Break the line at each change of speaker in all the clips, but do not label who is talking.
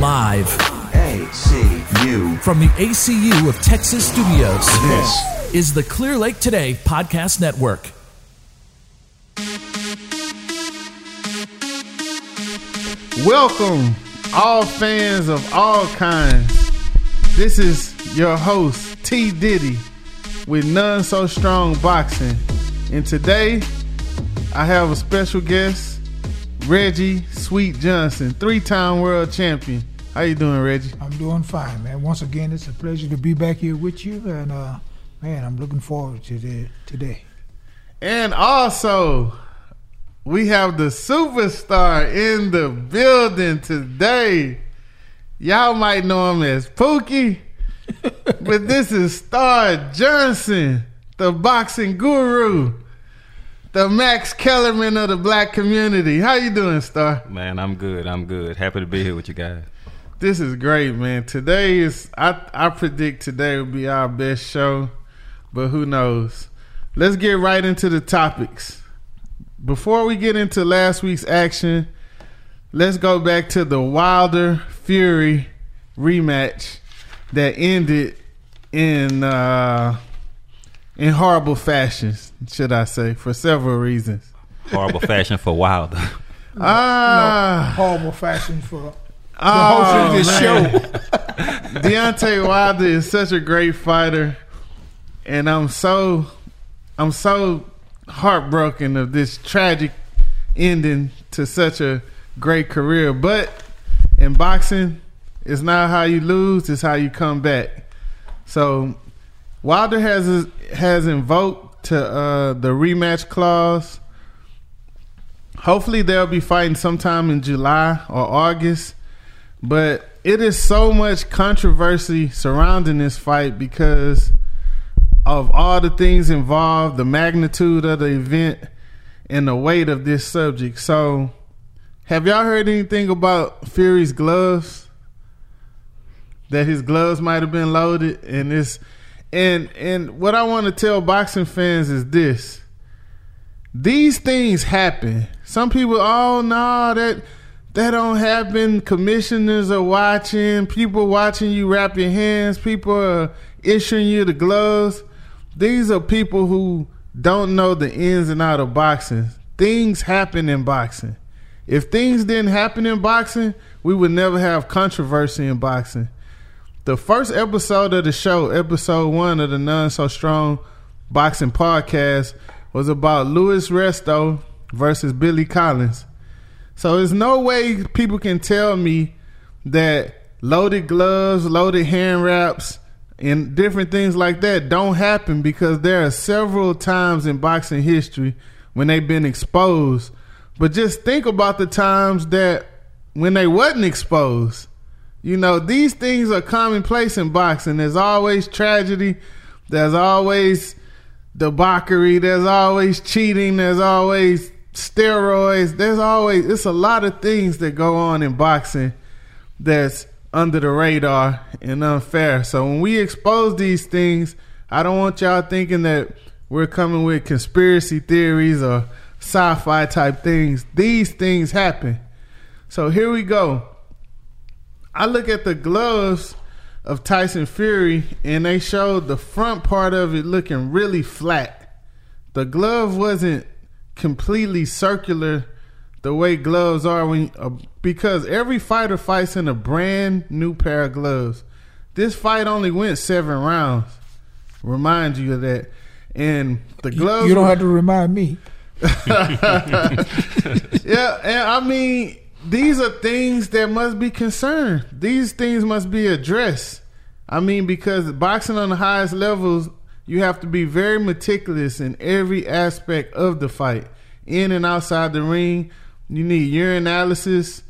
Live
ACU.
from the ACU of Texas Studios.
This
is the Clear Lake Today Podcast Network.
Welcome, all fans of all kinds. This is your host, T. Diddy, with None So Strong Boxing. And today, I have a special guest, Reggie Sweet Johnson, three-time world champion. How you doing, Reggie?
I'm doing fine, man. Once again, it's a pleasure to be back here with you, and uh, man, I'm looking forward to the, today.
And also, we have the superstar in the building today. Y'all might know him as Pookie, but this is Star Johnson, the boxing guru, the Max Kellerman of the black community. How you doing, Star?
Man, I'm good. I'm good. Happy to be here with you guys.
This is great, man. Today is I I predict today will be our best show, but who knows? Let's get right into the topics. Before we get into last week's action, let's go back to the Wilder Fury rematch that ended in uh in horrible fashion, should I say, for several reasons.
Horrible fashion for Wilder.
Ah,
Horrible fashion for the
oh,
host of this
man.
show.
Deontay Wilder is such a great fighter, and I'm so I'm so heartbroken of this tragic ending to such a great career. But in boxing, it's not how you lose; it's how you come back. So Wilder has has invoked to uh, the rematch clause. Hopefully, they'll be fighting sometime in July or August. But it is so much controversy surrounding this fight because of all the things involved, the magnitude of the event, and the weight of this subject. So, have y'all heard anything about Fury's gloves? That his gloves might have been loaded, and this, and and what I want to tell boxing fans is this: these things happen. Some people, oh no, that that don't happen. Commissioners are watching. People watching you wrap your hands. People are issuing you the gloves. These are people who don't know the ins and out of boxing. Things happen in boxing. If things didn't happen in boxing, we would never have controversy in boxing. The first episode of the show, episode one of the None So Strong Boxing Podcast, was about Louis Resto versus Billy Collins. So there's no way people can tell me that loaded gloves, loaded hand wraps, and different things like that don't happen because there are several times in boxing history when they've been exposed. But just think about the times that when they wasn't exposed. You know, these things are commonplace in boxing. There's always tragedy. There's always debauchery. There's always cheating. There's always steroids. There's always it's a lot of things that go on in boxing that's under the radar and unfair. So when we expose these things, I don't want y'all thinking that we're coming with conspiracy theories or sci-fi type things. These things happen. So here we go. I look at the gloves of Tyson Fury and they showed the front part of it looking really flat. The glove wasn't completely circular the way gloves are when uh, because every fighter fights in a brand new pair of gloves. This fight only went seven rounds. Remind you of that. And the gloves
You don't
were-
have to remind me.
yeah, and I mean, these are things that must be concerned. These things must be addressed. I mean, because boxing on the highest levels, you have to be very meticulous in every aspect of the fight, in and outside the ring. You need urinalysis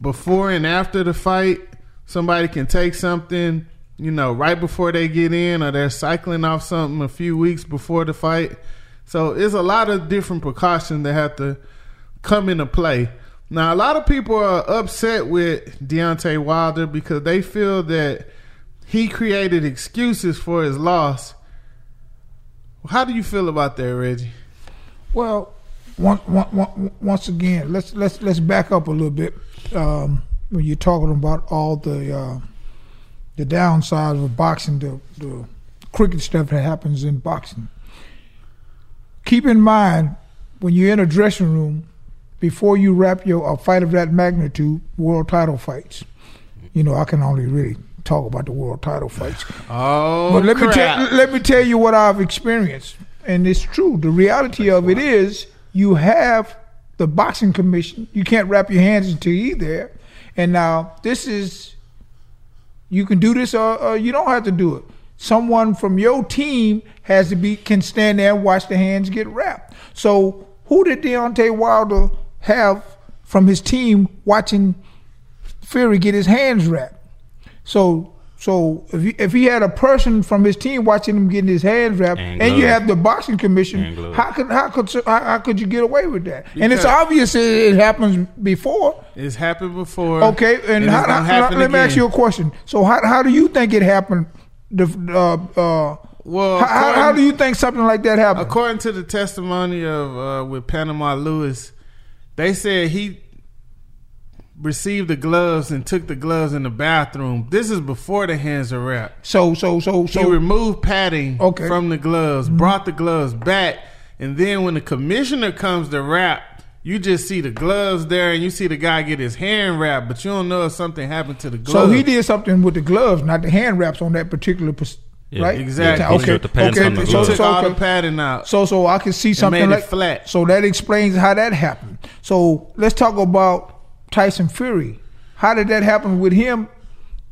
before and after the fight. Somebody can take something, you know, right before they get in, or they're cycling off something a few weeks before the fight. So it's a lot of different precautions that have to come into play. Now, a lot of people are upset with Deontay Wilder because they feel that he created excuses for his loss. How do you feel about that, Reggie?
Well, one, one, once again, let's let's let's back up a little bit. Um, when you're talking about all the uh, the downsides of boxing, the the crooked stuff that happens in boxing. Keep in mind when you're in a dressing room before you wrap your a fight of that magnitude, world title fights. You know, I can only really talk about the world title fights.
Oh,
But let me tell let me tell you what I've experienced, and it's true. The reality of it is, you have the boxing commission. You can't wrap your hands until you're there. And now this is, you can do this or, or you don't have to do it. Someone from your team has to be can stand there and watch the hands get wrapped. So who did Deontay Wilder have from his team watching Fury get his hands wrapped? So so if he, if he had a person from his team watching him getting his hands wrapped,
And
and, you have the boxing commission, how could how could how, how could you get away with that? and it's obvious it, it happens before.
It's happened before.
Okay, and,
it's
how, how-
happen
let me ask you a question. So how how do you think it happened? The uh, uh,
Well,
how, how, how do you think something like that happened?
According to the testimony of uh, with Panama Lewis, they said he received the gloves and took the gloves in the bathroom. This is before the hands are wrapped.
So so so so He
removed padding
Okay.
from the gloves, mm-hmm. brought the gloves back, and then when the commissioner comes to wrap, you just see the gloves there and you see the guy get his hand wrapped, but you don't know if something happened to the gloves.
so he did something with the gloves, not the hand wraps on that particular,
Yeah,
right?
exactly.
He
Okay.
the
okay.
from the
He
So,
gloves.
so,
all
okay.
the padding out.
So so I can see something
made it
like
flat.
So that explains how that happened. So let's talk about Tyson Fury. How did that happen with him?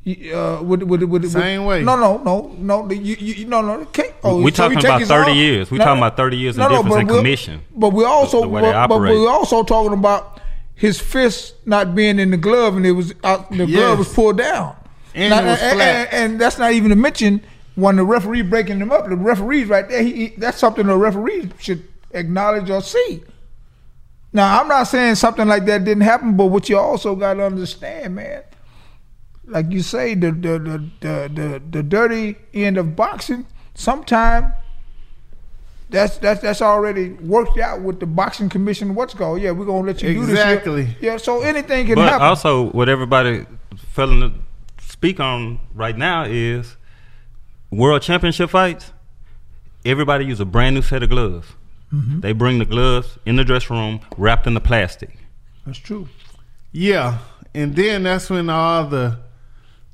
Uh, with, with, with, with,
Same way.
No, no, no, no. You, you, you- no, no. Okay. Oh,
We
so
talking about 30
arm-
years. we're talking about 30 years of difference in commission.
But we also,
The way they
but, but
operate.
we're also talking about his fist not being in the glove, and it was out, the
Yes.
glove was pulled down.
And it was
and,
flat.
and- and that's not even to mention when the referee breaking them up. The referees right there. He, he- that's something the referee should acknowledge or see. Now, I'm not saying something like that didn't happen, but what you also got to understand, man, like you say, the the, the the the the dirty end of boxing, sometime that's that's that's already worked out with the boxing commission. What's called? Yeah, we're gonna let you do this.
Exactly.
Yeah, so anything can
But
happen.
also, what everybody failing to speak on right now is world championship fights. Everybody use a brand new set of gloves.
Mm-hmm.
They bring the gloves in the dressing room, wrapped in the plastic.
that's true.
Yeah, and then that's when all the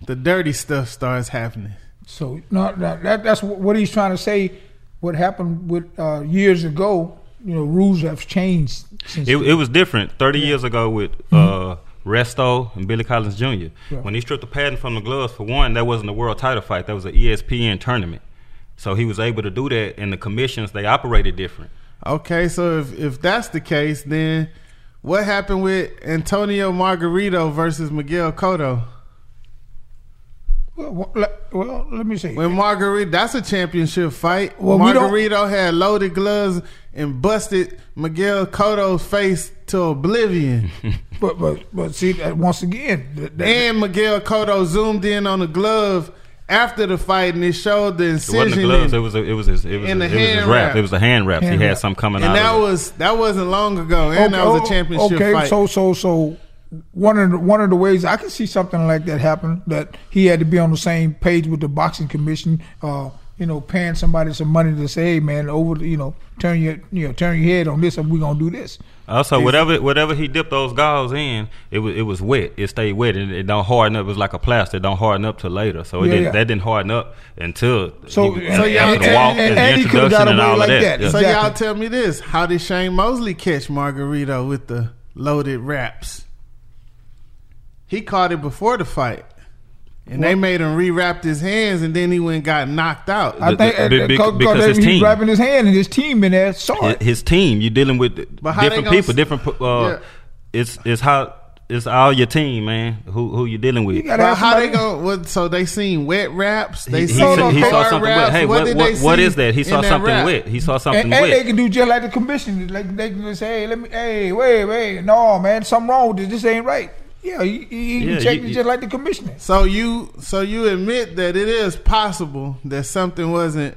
the dirty stuff starts happening.
So no, no, that that's what what he's trying to say. What happened with uh, years ago? You know, rules have changed since.
It, it was different 30 years ago with uh, Resto and Billy Collins Jr. When he stripped the padding from the gloves, for one, that wasn't a world title fight. That was an ESPN tournament. So he was able to do that, and the commissions, they operated different.
Okay, so if if that's the case, then what happened with Antonio Margarito versus Miguel Cotto?
Well, well, let- well, let me see.
When Margarito, that's a championship fight.
Well, we
Margarito had loaded gloves and busted Miguel Cotto's face to oblivion.
But but but see that once again, that, that-
and Miguel Cotto zoomed in on the glove after the fight, and it showed the
It
incision.
wasn't the gloves.
in-
It was a, it was his, it was
in
his,
the
it was his
hand
wrap.
wrap.
It was a hand wrap.
Hand
he had
wrap.
something coming
and
out.
And that
of it.
was that wasn't long ago, and that was a
Oh,
championship
okay,
fight.
so so so one of the, one of the ways I could see something like that happen that he had to be on the same page with the boxing commission. Uh, you know, paying somebody some money to say, "Hey, man, over you know, turn your you know turn your head on this, and we're gonna do this."
Also, whatever whatever he dipped those gauze in, it was it was wet. It stayed wet, and it don't harden up. It was like a plaster. It don't harden up till later. So it
Yeah,
didn't,
yeah.
that didn't harden up until
So-
he,
so
after
y'all
the walk
and-
and,
and
the
he could've got
introduction and
away
all
like
of
that.
that. Yeah.
So
Exactly.
y'all tell me this: How did Shane Mosley catch Margarito with the loaded wraps? He caught it before the fight, and they made him rewrap his hands, and then he went and got knocked out.
I think
the-
uh,
be- be-
because,
because his
he's
team.
wrapping his hand, and his team in there saw
his,
it.
his team. You're dealing with
But how they
different people,
s-
different. Uh,
Yeah.
It's it's how it's all your team, man. Who who you dealing with?
You gotta
But how they go? What, so they seen wet wraps. They
He, he,
seen
No,
he saw something
wraps.
wet. Hey, what,
did
what,
they
what
see
that? He saw something
wrap?
wet. He saw something
and, and
wet.
they can do just like the commission. Like they can just say, hey, "Let me, hey, wait, wait, no, man, something wrong with this. This ain't right." Yeah, he, he, he
Yeah,
can check
you-
it just like the commissioner.
So you so you admit that it is possible that something wasn't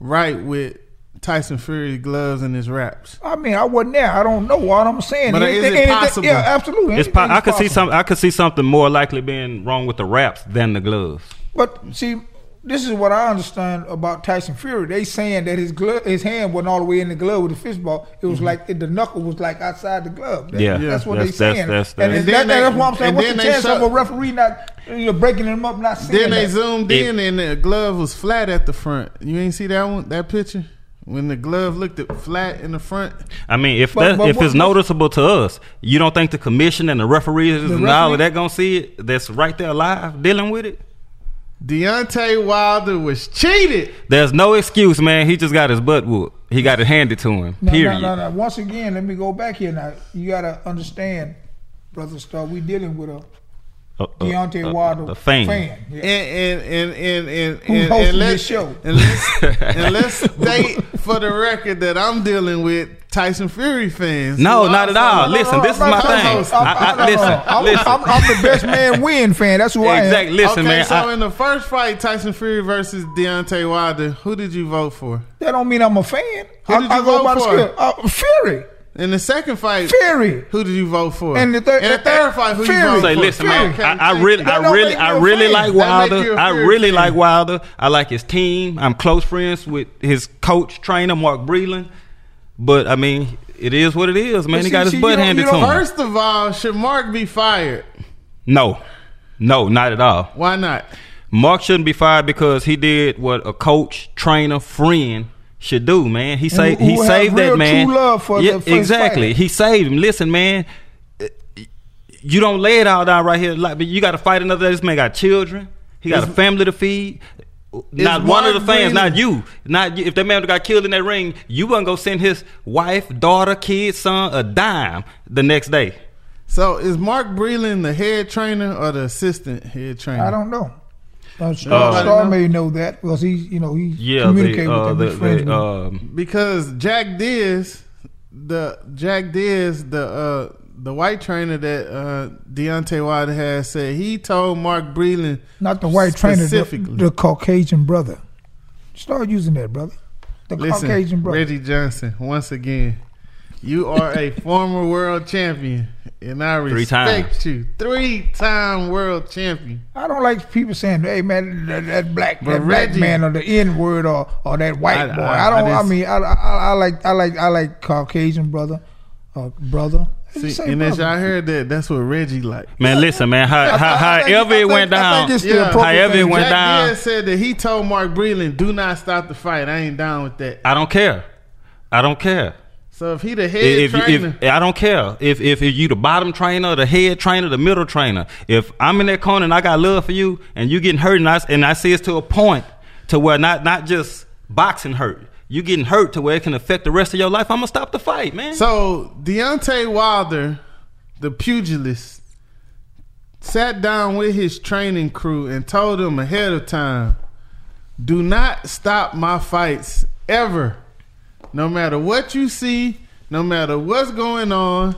right with Tyson Fury gloves and his wraps?
I mean, I wasn't there. I don't know. All I'm saying,
But is it
anything-
possible?
Yeah, absolutely.
It's po- I could see
possible.
some. I could see something more likely being wrong with the wraps than the gloves.
But see, this is what I understand about Tyson Fury. They saying that his glove, his hand wasn't all the way in the glove with the fist ball. It was mm-hmm. like the knuckle was like outside the glove. That-
Yeah.
that's what
That's-
they
that's-
saying.
that's-
and
that's-
that-
And then
that's
they-
what I'm saying. What's
then
the
they
chance of a referee not you know, breaking them up, not seeing
Then they
that?
zoomed
If-
in and the glove was flat at the front. You ain't see that one, that picture? When the glove looked at flat in the front.
I mean, if
But-
that
but
if
what-
it's noticeable to us, you don't think the commission and the referees and all of that gonna see it? That's right there live dealing with it.
Deontay Wilder was cheated.
There's no excuse, man. He just got his butt whooped. He got it handed to him.
No,
period.
no, no, no. Once again, let me go back here now. You gotta understand, brother Star. We dealing with a
A- a-
Deontay
a-
Wilder
a fan.
Yeah.
And and and and and,
Who's
and, and let's,
this show?
And let's, and let's state for the record that I'm dealing with Tyson Fury fans.
No,
who
not at all. Listen, this is my thing. I- I- listen,
I'm,
listen.
I'm, I'm the best man win fan. That's who I am.
Exactly. Listen,
okay,
man.
so
I-
in the first fight, Tyson Fury versus Deontay Wilder, who did you vote for?
That don't mean I'm a fan.
Who
I,
did you
go
vote
by
for?
Uh, Fury.
In the second fight,
Fury.
who did you vote for?
And the third-
in the third fight, who
Fury.
you vote
Say,
for?
listen,
Fury.
man.
Okay,
I, I really,
you.
I really,
make you
I
a
really
fan.
like Wilder.
you a
I
Fury
really
fan.
like Wilder. I like his team. I'm close friends with his coach, trainer Mark Breland. But I mean, it is what it is, man.
But
he got his butt
you
handed
you
to him.
First of all, should Mark be fired?
No, no, not at all.
Why not?
Mark shouldn't be fired because he did what a coach, trainer, friend should do, man. He saved he saved that man.
true love for
yeah, exactly.
fighter.
He saved him. Listen, man. You don't lay it all down right here. Like, but you got to fight another. day. This man got children. He got a family to feed. Not one of the fans,
Breland-
not you, not you. If that man got killed in that ring, you wasn't gonna send his wife, daughter, kid, son a dime the next day.
So is Mark Breland the head trainer or the assistant head trainer?
I don't know. Uh, Star,
Uh,
Star may know that because he's, you know, he
Yeah,
communicate
the, uh,
with
the,
them. friends
the,
with
um,
because Jay Deas, the Jay Deas, the uh, the white trainer that uh, Deontay Wilder has said he told Mark Breland
Not the white trainer, the,
specifically.
the Caucasian brother. Start using that, brother. The
Listen,
Caucasian brother.
Reggie Johnson, once again, you are a former world champion, and I
Three
respect
times.
you. Three time world champion.
I don't like people saying, "Hey man, that, that black,
But
that black
Reggie-
man, or the N word, or or that white
I-
boy."
I-
I, don't.
I
I, mean, I, I I like I like I like Caucasian brother, uh, brother.
See,
Say
and as
brother.
y'all heard that, that's what Reggie like.
man, listen, man. How,
I-
how, however it went down,
think
Yeah.
However it went
Jack
down.
Diaz said that he told Mark Breland, "Do not stop the fight. I ain't down with that."
I don't care. I don't care.
So if he the head
If,
trainer,
if, I don't care if, if if you the bottom trainer, the head trainer, the middle trainer. If I'm in that corner and I got love for you, and you getting hurt, and I and I see it's to a point to where not not just boxing hurt, you getting hurt to where it can affect the rest of your life. I'm gonna stop the fight, man.
So Deontay Wilder, the pugilist, sat down with his training crew and told them ahead of time, "Do not stop my fights ever, no matter what you see, no matter what's going on.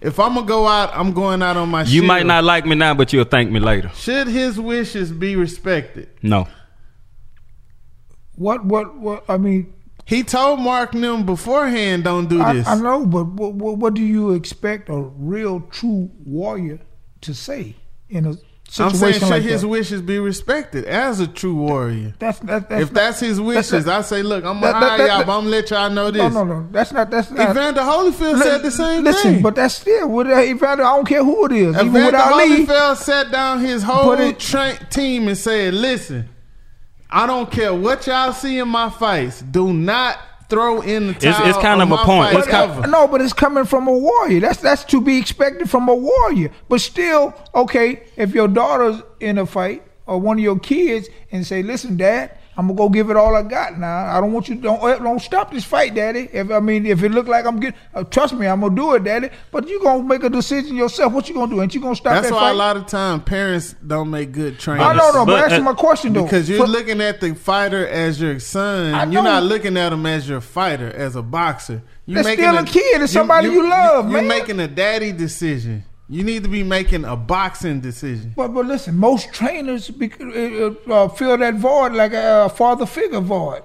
If I'm gonna go out, I'm going out on my.
you might not like me now, but you'll thank me later.
Should his wishes be respected?
No.
What what what? I mean,
He told Mark Nim beforehand, "Don't do
I,
this."
I know, but what, what, what do you expect a real true warrior to say in a a
I'm
situation
saying, should
like
his
that?
wishes be respected as a true warrior?
That's, that, that's
if that's his wishes,
that's not-
I say, look, I'm gonna hire y'all, but I'm gonna let y'all know this.
no, no, no. That's not. That's not.
Evander Holyfield said the same
Listen,
thing.
but that's still with uh, Evander. I don't care who it is.
Evander
with Ali,
Holyfield sat down his whole
it-
tra- team and said, "Listen, I don't care what y'all see in my face. Do not throw in the towel.
It's- it's kind of a point. It's kind-
ever."
no, but it's coming from a warrior. That's that's to be expected from a warrior. But still, okay, if your daughter's in a fight or one of your kids and say, "Listen, Dad." I'm gonna go give it all I got now. I don't want you don't don't stop this fight, Daddy. If I mean if it look like I'm getting, uh, trust me, I'm gonna do it, Daddy. But you gonna make a decision yourself. What you gonna do? Ain't you gonna stop
That's
that
why
fight?
a lot of time parents don't make good trainers.
I know, no, but,
But,
answer
uh,
my question though.
Because you're
For-
looking at the fighter as your son.
I
You're not looking at him as your fighter, as a boxer. You're
That's still a kid. It's somebody you love,
You're
man.
making a daddy decision. You need to be making a boxing decision.
But but listen, most trainers bec- uh, uh, fill that void like a, uh father figure void.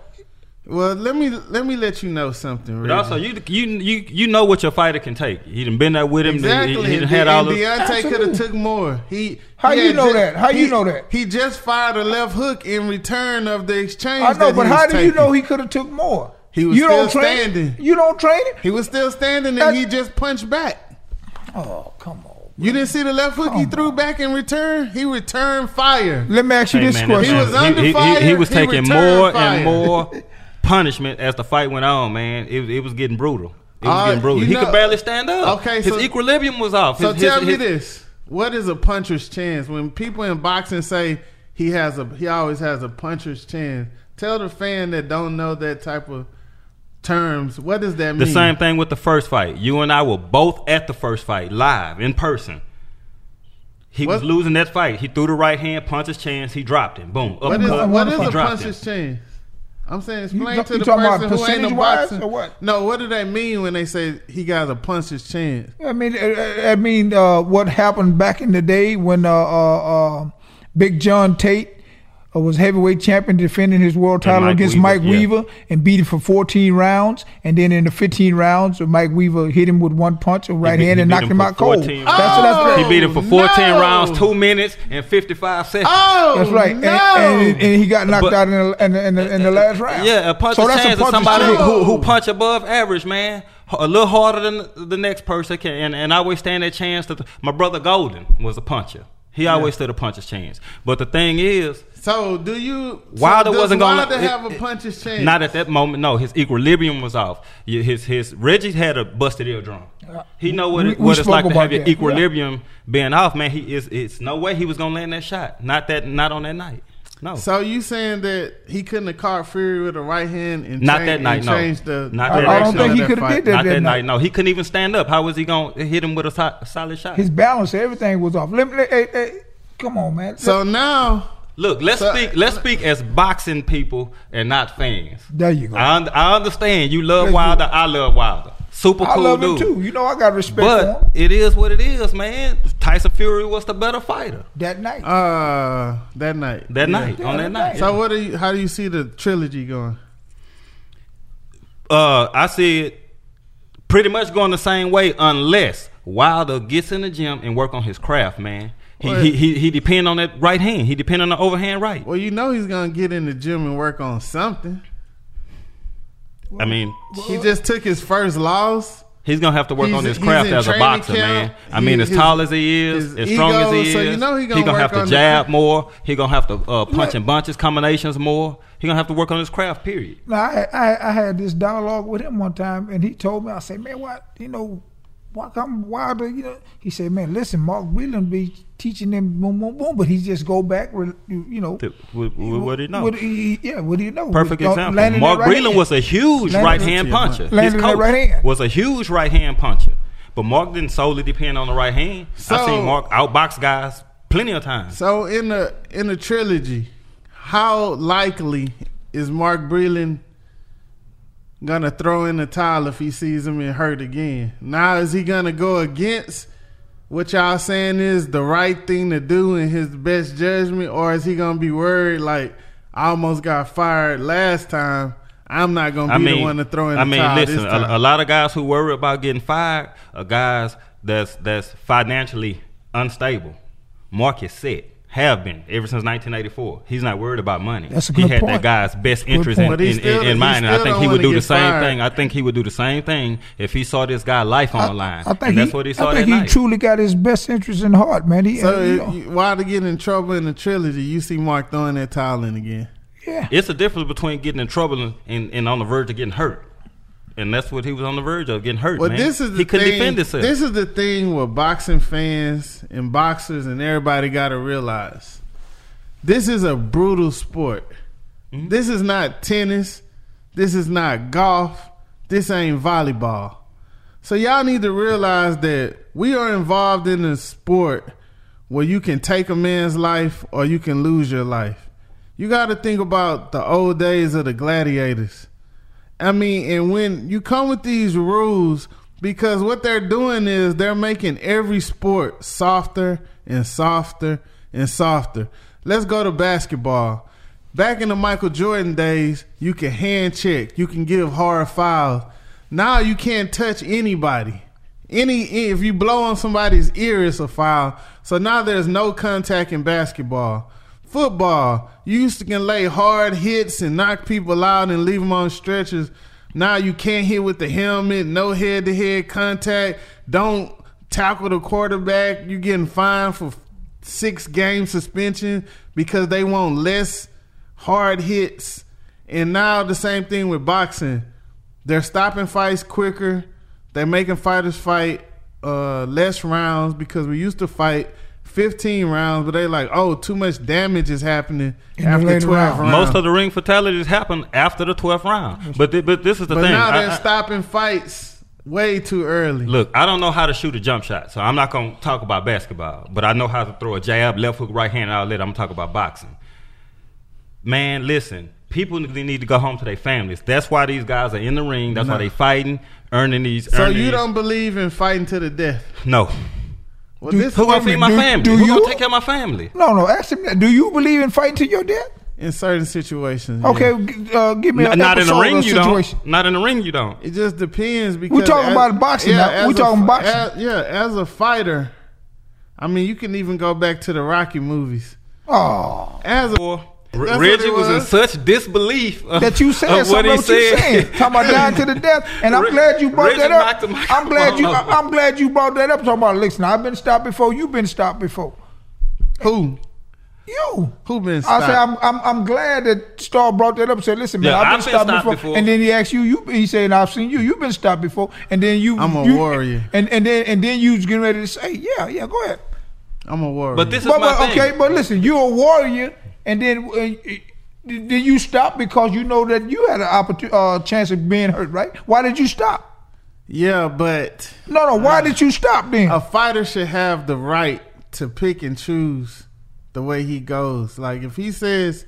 Well, let me let me let you know something.
But also, you you you you know what your fighter can take. He done been there with him.
Exactly.
He, he done had
De-
all
and
the.
Deontay could have took more. He.
How
he
you know
ju-
that? How you know that?
He just fired a left hook in return of the exchange.
I know,
that
but
he
how do you know he could have took more?
He was
you
still
don't train,
standing.
You don't train it.
He was still standing and
That-
he just punched back.
Oh, come on.
You didn't see the left hook he threw back in return? He returned fire.
Let me ask you
Hey,
this
man,
question.
He was
he,
under
he, he,
fire,
he was
he
taking
returned
more
fire.
and more punishment as the fight went on. Man, it, it was getting brutal. It was
Uh,
getting brutal.
you
He
know-
could barely stand up.
Okay,
his
so-
equilibrium was off.
So
His-
tell
his-
me
his-
this: What is a puncher's chance? When people in boxing say he has a, he always has a puncher's chance. Tell the fan that don't know that type of terms. What does that mean?
The same thing with the first fight. You and I were both at the first fight, live in person. He was losing that fight. He threw the right hand, punch his chance. He dropped him. Boom.
What is,
uppercut.
what is
He
a
dropped
puncher's
him.
chance? I'm saying explain
ta-
to
you
the
talking about
person who ain't a
percentage-wise
boxer.
or what?
No, what do they mean when they say he got a punch his chance?
I mean, uh, I mean, uh, what happened back in the day when uh, uh, uh, Big John Tate uh, was heavyweight champion, defending his world title against
Weaver,
Mike
yeah.
Weaver, and beat him for 14 rounds. And then in the 15 rounds, Mike Weaver hit him with one punch, a right
beat-
hand, and knocked
him
him
for
out cold.
14
That's,
rounds.
that's,
He beat him for 14
no.
rounds, two minutes and 55 seconds.
Oh,
that's right.
No.
And, and, and he got knocked
But-
out in the, in, the, in, the, in the last round.
Yeah, a punch
so
so
that's
chance
a
is
puncher's
somebody
chance.
who, who punch above average, man. A little harder than the next person can, and, and I always stand that chance. To my brother Golden was a puncher. He always stood a puncher's chance. But the thing is,
So do you?
Wilder
so
wasn't gonna
Wilder
it-
have a
it-
puncher's chance?
Not at that moment. No, his equilibrium was off. Y- His his Reggie had a busted eardrum. He know what
We-
it,
we
what it's like to have your
that.
equilibrium being off. Man, he is. It's no way he was gonna land that shot. Not that. Not on that night. No.
So you saying that he couldn't have caught Fury with a right hand and
Not
change-
that night, no.
changed the
Not
I-
that
I don't think he could have did that.
Not that,
that
night. No, he couldn't even stand up. How was he gonna hit him with a, so- solid shot?
His balance, everything was off. Let me, hey, hey, come on, man.
So now,
Look, let's
So-
speak. Let's speak as boxing people and not fans.
there you go.
I, un- I understand you love
Let's
Wilder. I love Wilder. Super
I
cool
love
dude.
him too. You know, I got respect for him.
But it is what it is, man. Tyson Fury was the better fighter
That night.
uh, that night,
that
Yeah.
night.
Yeah,
on
that
that night.
night.
So what do you? How do you see the trilogy going?
uh, I see it pretty much going the same way unless Wilder gets in the gym and work on his craft, man. He
Well-
he, he he depend on that right hand. He depend on the overhand right.
Well, you know he's gonna get in the gym and work on something.
I mean,
He just took his first loss.
he's gonna have to work
He's-
on his
he's
craft
in
as a
training
boxer, man.
camp.
I mean, as
his-
tall as he is,
his
as strong as
ego,
he
so
is,
you know he
he
gonna
gonna
work
have to
on the-
jab more. He gonna have to uh, punch in bunches, combinations more. He gonna have to work on his craft. Period.
Now, I, I I had this dialogue with him one time, and he told me, I said, man, what you know, why come Wilder? You know, he said, man, listen, Mark Breland be teaching them boom, boom, boom, but he just go back, you you know.
Th- What, what, what do you know?
What he- yeah, what do you know?
Perfect
With, uh,
example.
landing
Mark
that right
Breland was a huge
Landing-
right hand puncher. His coach
right hand.
was a huge right hand puncher. But Mark didn't solely depend on the right hand. I
So-
seen Mark outbox guys plenty of times.
So in the in the trilogy, how likely is Mark Breland gonna throw in the towel if he sees him and hurt again? Now is he gonna go against what y'all saying is the right thing to do in his best judgment, or is he gonna be worried like I almost got fired last time? I'm not gonna be
I mean,
the one to throw in
I
the
mean,
towel
listen, a, a lot of guys who worry about getting fired are guys that's that's financially unstable. Mark is set. Have been ever since 1984. He's not worried about money.
That's a good he
had
point.
that guy's best
Good
interest
point.
in, in,
still-
in, in mind, and I think he would do the same
fired.
thing. I think he would do the same thing if he saw this guy life on the line.
I think
and that's
he,
what he saw
I
that
think he
night.
truly got his best interest in heart, man. He,
so
uh, you know,
you- why to get in trouble in the trilogy? You see Mark throwing that towel in again.
yeah.
It's a difference between getting in trouble and, and, and on the verge of getting hurt. And that's what he was on the verge of, getting hurt.
Well,
man.
this is the
he couldn't
thing,
defend himself.
This is the thing with boxing fans and boxers and everybody got to realize. This is a brutal sport.
Mm-hmm.
This is not tennis. This is not golf. This ain't volleyball. So y'all need to realize that we are involved in a sport where you can take a man's life or you can lose your life. You got to think about the old days of the gladiators. I mean, and when you come with these rules, because what they're doing is they're making every sport softer and softer and softer. Let's go to basketball. back in the Michael Jordan days, you can hand check, you can give hard fouls. Now you can't touch anybody. Any if you blow on somebody's ear, it's a foul. So now there's no contact in basketball. Football, you used to can lay hard hits and knock people out and leave them on stretchers. Now you can't hit with the helmet, no head to head contact. Don't tackle the quarterback. You're getting fined for six game suspension because they want less hard hits. And now the same thing with boxing. They're stopping fights quicker. They're making fighters fight uh, less rounds because we used to fight 15 rounds, but they like, oh, too much damage is happening
In the
after
later
12
rounds.
rounds.
Most of the ring fatalities happen after the 12th round. But thi- but this is the
but
thing.
now they're
I-
stopping fights way too early.
Look, I don't know how to shoot a jump shot, so I'm not going to talk about basketball. But I know how to throw a jab, left hook, right hand outlet. I'm going to talk about boxing. Man, listen, people need to go home to their families. That's why these guys are in the ring. That's why
No.
they fighting, earning these.
so
earning
you
these-
don't believe in fighting to the death?
No.
Well, this
Who gonna feed my
do-
family?
do
Who
you?
gonna take care of my family?
No, no. Ask him. Do you believe in fighting to your death?
in certain situations.
Okay,
yeah.
uh, give me
N-
an
not in the ring, you
situation.
don't. Not in the ring, you don't.
It just depends because we're
talking about boxing now.
as
We
a
talking
fi-
boxing.
as- yeah, as a fighter, I mean, you can even go back to the Rocky movies.
Oh,
As a
Boy,
That's
Reggie
it
was. in such disbelief of,
that you said
what he
what
said.
saying. Talking about down to the death, and I'm
Re-
glad you brought
Reggie
that up. I'm glad you.
microphone
I'm glad you brought that up. Talking about listen, I've been stopped before. You've been stopped before.
who
You.
who been
I said I'm, I'm I'm glad that Star brought that up. and Said, listen, man,
Yeah,
I've been,
I've been
stopped,
stopped
before.
before.
And then he asked you, you he said, I've seen you. You've been stopped before. And then you,
I'm a
you-
warrior.
And and then and then you was getting ready to say, yeah, yeah, go ahead.
I'm a warrior.
But this is
But,
my
but
thing.
okay, but listen, you're a warrior, and then uh, did you stop because you know that you had an opportunity, uh, chance of being hurt, right? Why did you stop?
yeah, but
No, no. Why did you stop then?
a fighter should have the right to pick and choose the way he goes. Like if he says,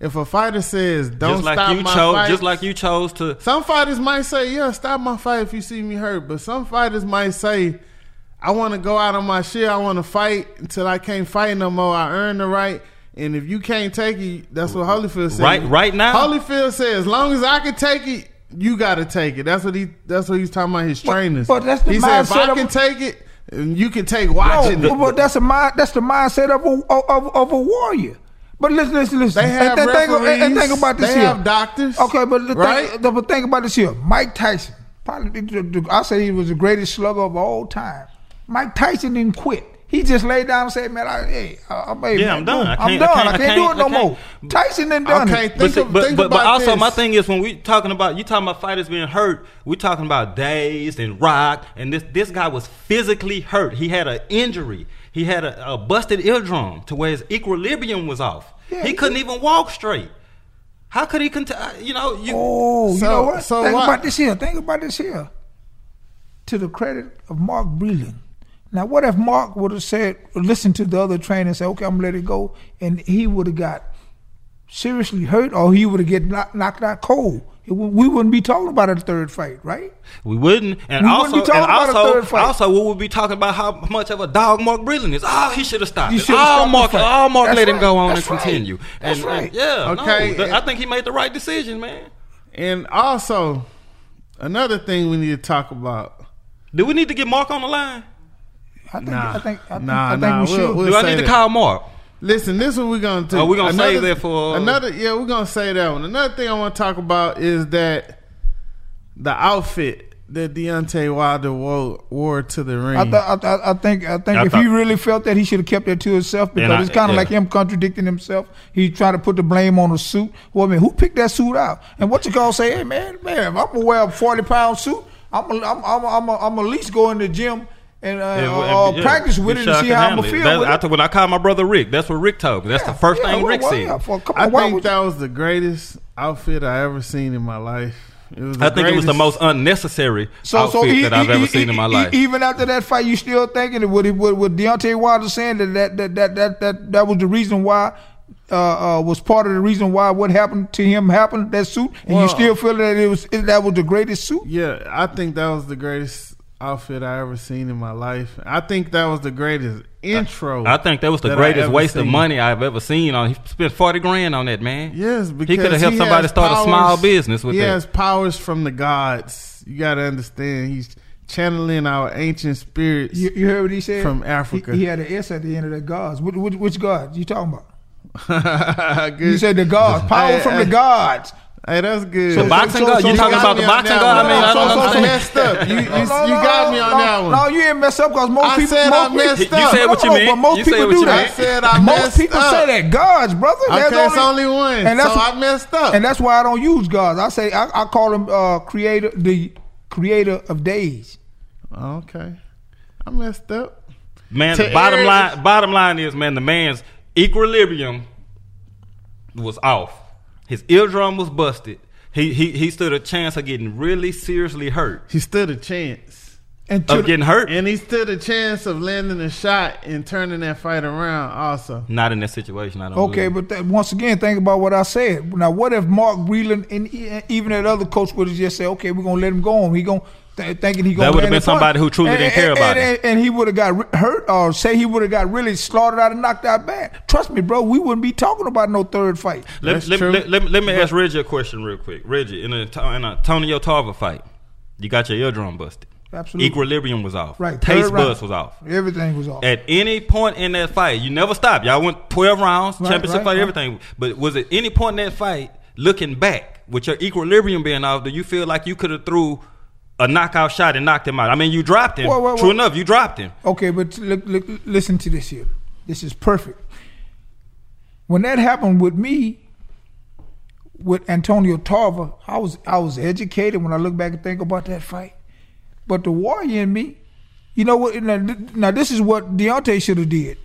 if a fighter says, "Don't
just like
stop
you
my
chose,
fight,"
just like you chose to.
Some fighters might say, "Yeah, stop my fight if you see me hurt," but some fighters might say, "I want to go out on my shit. I want to fight until I can't fight no more. I earn the right." And if you can't take it, that's what Holyfield said.
Right- right now?
Holyfield said, "As long as I can take it, you got to take it." That's what he. That's what he's talking about. His trainers.
but that's the
he said, "If
mindset
I
of-
can take it, you can take watching
no,
it."
but that's a mind. That's the mindset of a of, of a warrior. But listen, listen, listen.
They have
and, think,
referees.
and think about this
they
here.
have doctors.
Okay, but the
right?
thing, but think about this here. Mike Tyson, probably the- the- I say he was the greatest slugger of all time. Mike Tyson didn't quit. He just laid down and said, "Man, I, hey, I, I, hey,
Yeah,
man,
I'm done. I
I'm
I
done. I
can't-
can't, do it no
can't-
more." Tyson done done
Okay,
it.
think,
But,
of,
but,
think
but, but also
this.
my thing is when we talking about you talking about fighters being hurt, we talking about dazed and rocked, and this this guy was physically hurt. He had an injury. He had a, a busted eardrum to where his equilibrium was off.
Yeah,
he
he-
couldn't even walk straight. How could he continue? Uh, you know, you,
Oh, you
So-
know what?
so
think
what?
about this here. Think about this here. To the credit of Mark Breland. Now, what if Mark would have said, listened to the other trainer and said, okay, I'm gonna let it go, and he would have got seriously hurt, or he would have get knocked, knocked out cold. It we wouldn't be talking about a third fight, right?
We wouldn't, and
We
also,
wouldn't be talking
and
about a
also,
third fight.
also, we would be talking about how much of a dog Mark Breland is. Oh, he should have stopped.
He should've
Oh,
stopped ah,
Mark,
fight.
oh, Mark,
That's
let him go on
That's
and
right.
continue.
That's
and,
right.
and yeah,
Okay,
no, th- I think he made the right decision, man.
And also, another thing we need to talk about.
Do we need to get Mark on the line?
I think,
Nah.
I think, I think,
Nah,
I think
nah,
we should.
we'll- we'll-
Do I
say
need to call Mark?
Listen, this is what we're gonna do.
Oh, we gonna
Another-
save that for- uh,
another. Yeah, we're gonna say that one. Another thing I want to talk about is that the outfit that Deontay Wilder wore, wore to the ring.
I, th- I, th- I think I think
I
if
thought-
he really felt that he should have kept that to himself because
I-
it's kind of
yeah.
like him contradicting himself. He's trying to put the blame on the suit. Well, I mean, who picked that suit out? And what you gonna say? Hey, man, man, if I'm gonna wear a forty pound suit. I'm gonna I'm, I'm, I'm, I'm at least go in the gym and uh,
And-
uh,
yeah,
practice with it and see how I'm gonna feel.
I
it.
when I called my brother Rick, that's what Rick told me. That's
Yeah,
the first
yeah,
thing
well,
Rick
well,
said.
yeah, for-
I
on,
think that was the greatest outfit I ever seen in my life. It
I think it was the most unnecessary
So,
outfit
so e-
that I've
e-
ever
e-
seen in my life.
Even after that fight, you still thinking that with with, with Deontay Wilder saying that that that that that that, that was the reason why. Uh, uh, was part of the reason why what happened to him happened that suit, and
Well-
you still feel that it was that was the greatest suit.
Yeah, I think that was the greatest outfit I ever seen in my life. I think that was the greatest intro.
I think that was the
that
greatest
ever
waste of money I've ever seen. On he spent forty grand on that man.
Yes, because
he could have helped somebody
has
start a small business with
he
that.
has powers from the gods. You got to understand. He's channeling our ancient spirits.
You, you heard what he said
From Africa.
He, had an S at the end of the gods. Which, which, which gods you talking about? You said the gods. Power
Hey,
from the
hey.
gods.
Hey, that's good.
The boxing god? You talking about the boxing god? I mean, I
so,
don't
so,
understand.
messed up. You, you,
No, no,
you got me on
no,
that one.
No, you ain't messed up because most
I
people.
said
most
I
people-
messed
You said what you
No,
meant.
But most
You said
people
what
do
you
that.
I said I
most
messed
people
up.
say that gods, brother.
Okay,
There's
it's only one.
and that's
so I messed up.
And that's why I don't use gods. I say I, I call him uh, creator, the creator of days.
okay, I messed up.
Man,
To
the bottom line bottom line is, man, the man's equilibrium was off. His eardrum was busted. He he he stood a chance of getting really seriously hurt.
He stood a chance,
And to
Of getting hurt.
and he stood a chance of landing a shot and turning that fight around. Also,
Not in that situation. I don't.
Okay,
believe.
but that, once again, think about what I said. Now, what if Mark Breland and e- even that other coach would have just said, "Okay, we're gonna let him go on." He gonna th- thinking he gonna.
That would've been somebody who truly
And-
didn't care about
and,
it.
And, he would have got ri- hurt, or say he would have got really slaughtered out and knocked out bad. Trust me, bro, we wouldn't be talking about no third fight.
Let,
That's
let,
true.
let, let, let me ask Reggie a question real quick. Reggie, in a, in Antonio Tarver fight, you got your eardrum busted.
Absolutely.
Equilibrium was off.
Right,
Taste
third round.
buds was off.
Everything was off.
At any point in that fight, you never stopped. Y'all went 12 rounds,
Right,
championship
right,
fight,
right.
everything. But was it any point in that fight, looking back, with your equilibrium being off, do you feel like you could have threw a knockout shot and knocked him out? I mean, you dropped him.
Whoa, whoa,
True enough, you dropped him.
Okay, but look, look, listen to this here. This is perfect. When that happened with me, with Antonio Tarver, I was I was educated when I look back and think about that fight. But the warrior in me, you know what? Now, now this is what Deontay should have did,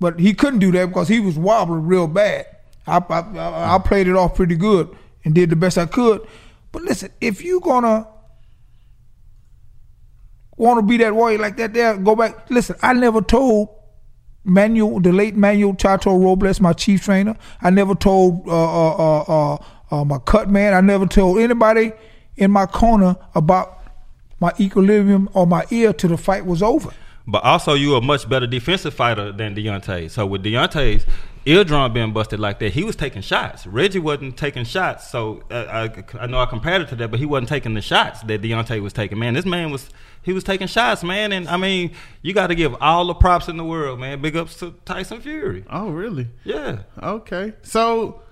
but he couldn't do that because he was wobbling real bad. I, I I I played it off pretty good and did the best I could. But listen, if you're gonna want to be that warrior like that, there, go back. Listen, I never told Manuel, the late Manuel Chato Robles, my chief trainer. I never told uh, uh, uh, uh, uh, my cut man. I never told anybody in my corner about my equilibrium or my ear till the fight was over.
But also, you a much better defensive fighter than Deontay. So with Deontay's eardrum being busted like that, he was taking shots. Reggie wasn't taking shots. So uh, I, I know I compared it to that, but he wasn't taking the shots that Deontay was taking. Man, this man was he was taking shots, man. And I mean, you got to give all the props in the world, man. Big ups to Tyson Fury.
oh really?
Yeah.
Okay, so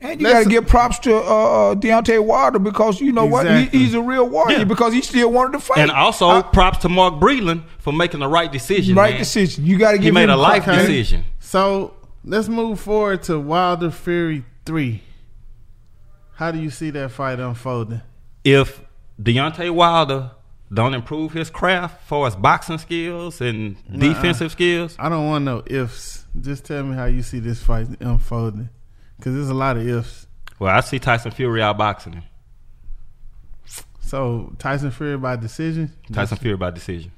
And you got to give props to uh, uh, Deontay Wilder because you know what he, he's a real warrior
Yeah.
because he still wanted to fight.
And also,
I-
props to Mark Breland for making the right decision.
right
man.
decision. You got to give
He made
him
a life
props.
Okay.
decision.
So let's move forward to Wilder Fury three. How do you see that fight unfolding?
if Deontay Wilder don't improve his craft for his boxing skills and defensive skills,
I don't want no ifs. Just tell me how you see this fight unfolding, because there's a lot of ifs.
well, I see Tyson Fury outboxing him.
So Tyson Fury by decision.
Tyson Fury by decision.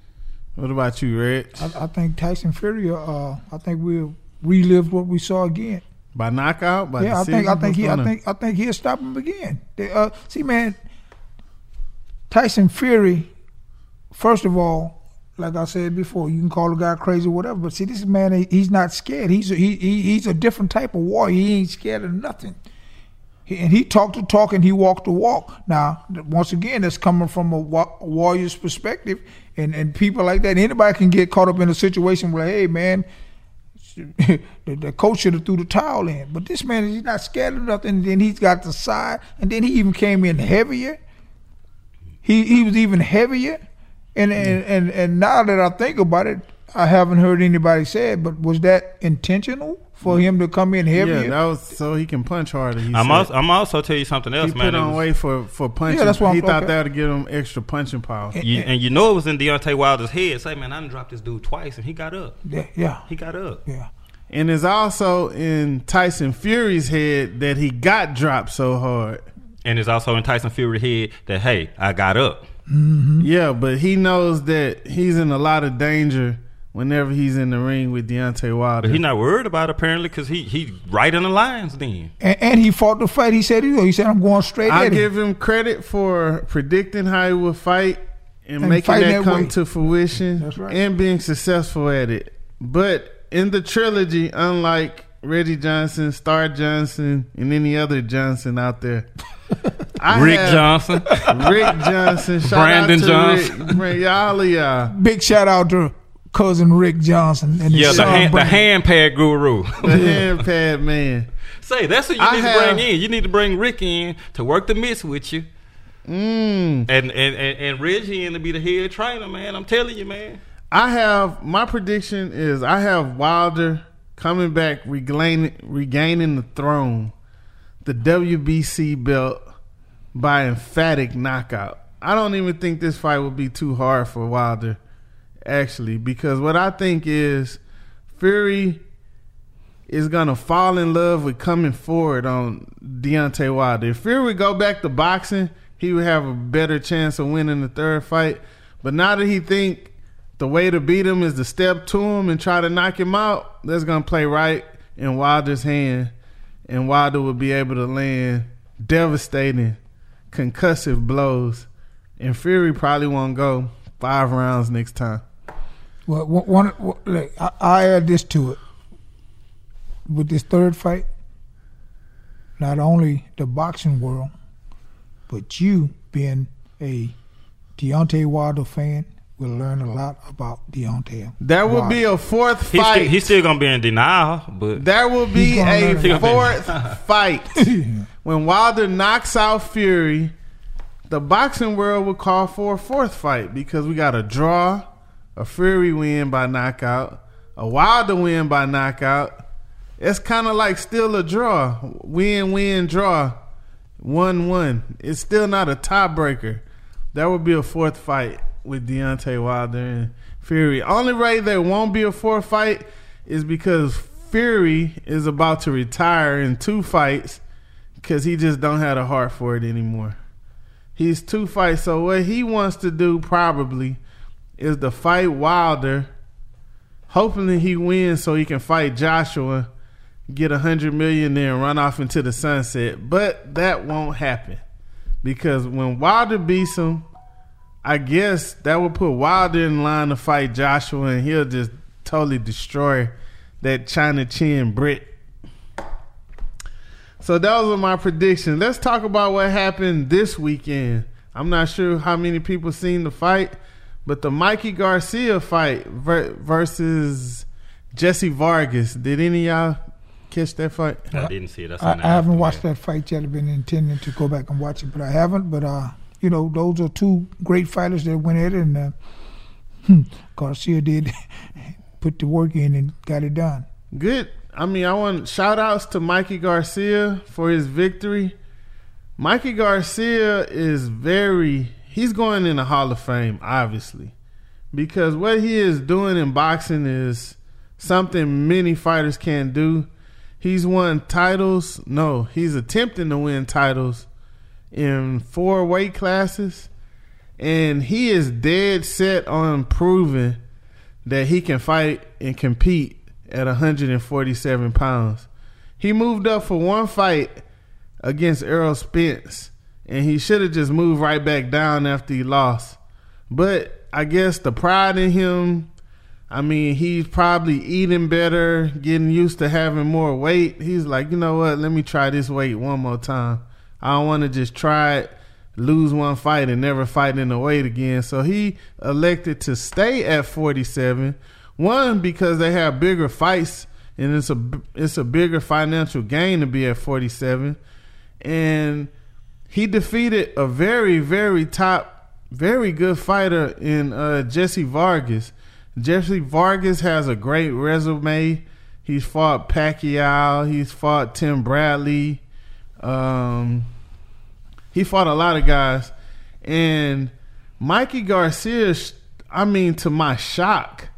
What about you, Reg?
I, I think Tyson Fury. Uh, I think we'll relive what we saw again.
By knockout? By
yeah, I think I think he
What's
I think I think he'll stop him again. They, uh, see, man, Tyson Fury. First of all, like I said before, you can call a guy crazy or whatever, but see, this man, he's not scared. He's a, he, he he's a different type of warrior. He ain't scared of nothing. He, and he talked the talk and he walked the walk. Now, once again, that's coming from a, wa- a warrior's perspective, and and people like that. Anybody can get caught up in a situation where, hey, man, the, the coach should have threw the towel in. But this man, he's not scared of nothing. then he's got the side, and then he even came in heavier. He he was even heavier, and and mm. and, and now that I think about it, I haven't heard anybody say it. But was that intentional for him to come in heavier?
Yeah, that was so he can punch harder. He
I'm
said.
also, I'm also tell you something
he
else,
put
man. It
on
was-
weight for for punching.
that's why
he
I'm-
thought
okay.
that would give him extra punching power.
you, and you know it was in Deontay Wilder's head. Say, man, I done dropped this dude twice, and he got up.
yeah, yeah,
He got up.
yeah.
And it's also in Tyson Fury's head that he got dropped so hard.
And it's also in Tyson Fury's head that, hey, I got up. Mm-hmm.
Yeah, but he knows that he's in a lot of danger whenever he's in the ring with Deontay Wilder.
He's not worried about it, apparently because he he right in the lines then.
And, and he fought the fight. He said, he, he said, I'm going straight
I
at him.
give him credit for predicting how he would fight and,
And
making
fighting
that
that
come
way.
to fruition
That's right.
and being successful at it. But in the trilogy, unlike Reggie Johnson, Star Johnson, and any other Johnson out there, I
Rick Johnson.
Rick Johnson, shout
Brandon
out to
Johnson.
Rick, Rick, all y'all.
Big shout out to cousin Rick Johnson and his
Yeah, the, hand, the hand pad guru.
The hand pad man.
Say, that's what you
I
need
have-
to bring in. You need to bring Rick in to work the mix with you.
Mm.
And, and, and, and Reggie in to be the head trainer, man. I'm telling you, man.
I have my prediction is I have Wilder coming back, regaining regaining the throne, the WBC belt by emphatic knockout. I don't even think this fight will be too hard for Wilder, actually, because what I think is Fury is gonna fall in love with coming forward on Deontay Wilder. If Fury would go back to boxing, he would have a better chance of winning the third fight. But now that he think the way to beat him is to step to him and try to knock him out, that's gonna play right in Wilder's hand, and Wilder will be able to land devastating, concussive blows, and Fury probably won't go five rounds next time.
Well, one, one, one- look, I, I add this to it. With this third fight, not only the boxing world, but you being a Deontay Wilder fan will learn a lot about Deontay.
There will be a fourth
He's
fight.
still, he's still going to be in denial, but
There will be a fourth fight. When Wilder knocks out Fury, the boxing world will call for a fourth fight because we got a draw, a Fury win by knockout, a Wilder win by knockout. It's kind of like still a draw. Win, win, draw. 1 1. It's still not a tiebreaker. That will be a fourth fight with Deontay Wilder and Fury. Only way there won't be a fourth fight is because Fury is about to retire in two fights because he just don't have a heart for it anymore. He's two fights. So what he wants to do probably is to fight Wilder. Hopefully he wins so he can fight Joshua, get a hundred million there and run off into the sunset. But that won't happen. Because when Wilder beats him, I guess that would put Wilder in line to fight Joshua and he'll just totally destroy that China Chin Brit. So those are my predictions. Let's talk about what happened this weekend. I'm not sure how many people seen the fight, but the Mikey Garcia fight ver- versus Jesse Vargas. Did any of y'all catch that fight?
I didn't see it. I,
I, I haven't watched that fight yet. I've been intending to go back and watch it, but I haven't. But uh, you know, those are two great fighters that went at it, and uh, Garcia did put the work in and got it done.
Good. I mean, I want shout outs to Mikey Garcia for his victory. Mikey Garcia is very he's going in the Hall of Fame, obviously. Because what he is doing in boxing is something many fighters can't do. He's won titles. No, he's attempting to win titles in four weight classes. And he is dead set on proving that he can fight and compete at 147 pounds. He moved up for one fight against Errol Spence, and he should have just moved right back down after he lost. But I guess the pride in him, I mean, he's probably eating better, getting used to having more weight. He's like, you know what? Let me try this weight one more time. I don't want to just try it, lose one fight, and never fight in the weight again. So he elected to stay at 47. One because they have bigger fights, and it's a it's a bigger financial gain to be at 47. And he defeated a very very top, very good fighter in uh, Jesse Vargas. Jesse Vargas has a great resume. He's fought Pacquiao. He's fought Tim Bradley. Um, he fought a lot of guys, and Mikey Garcia. I mean, to my shock,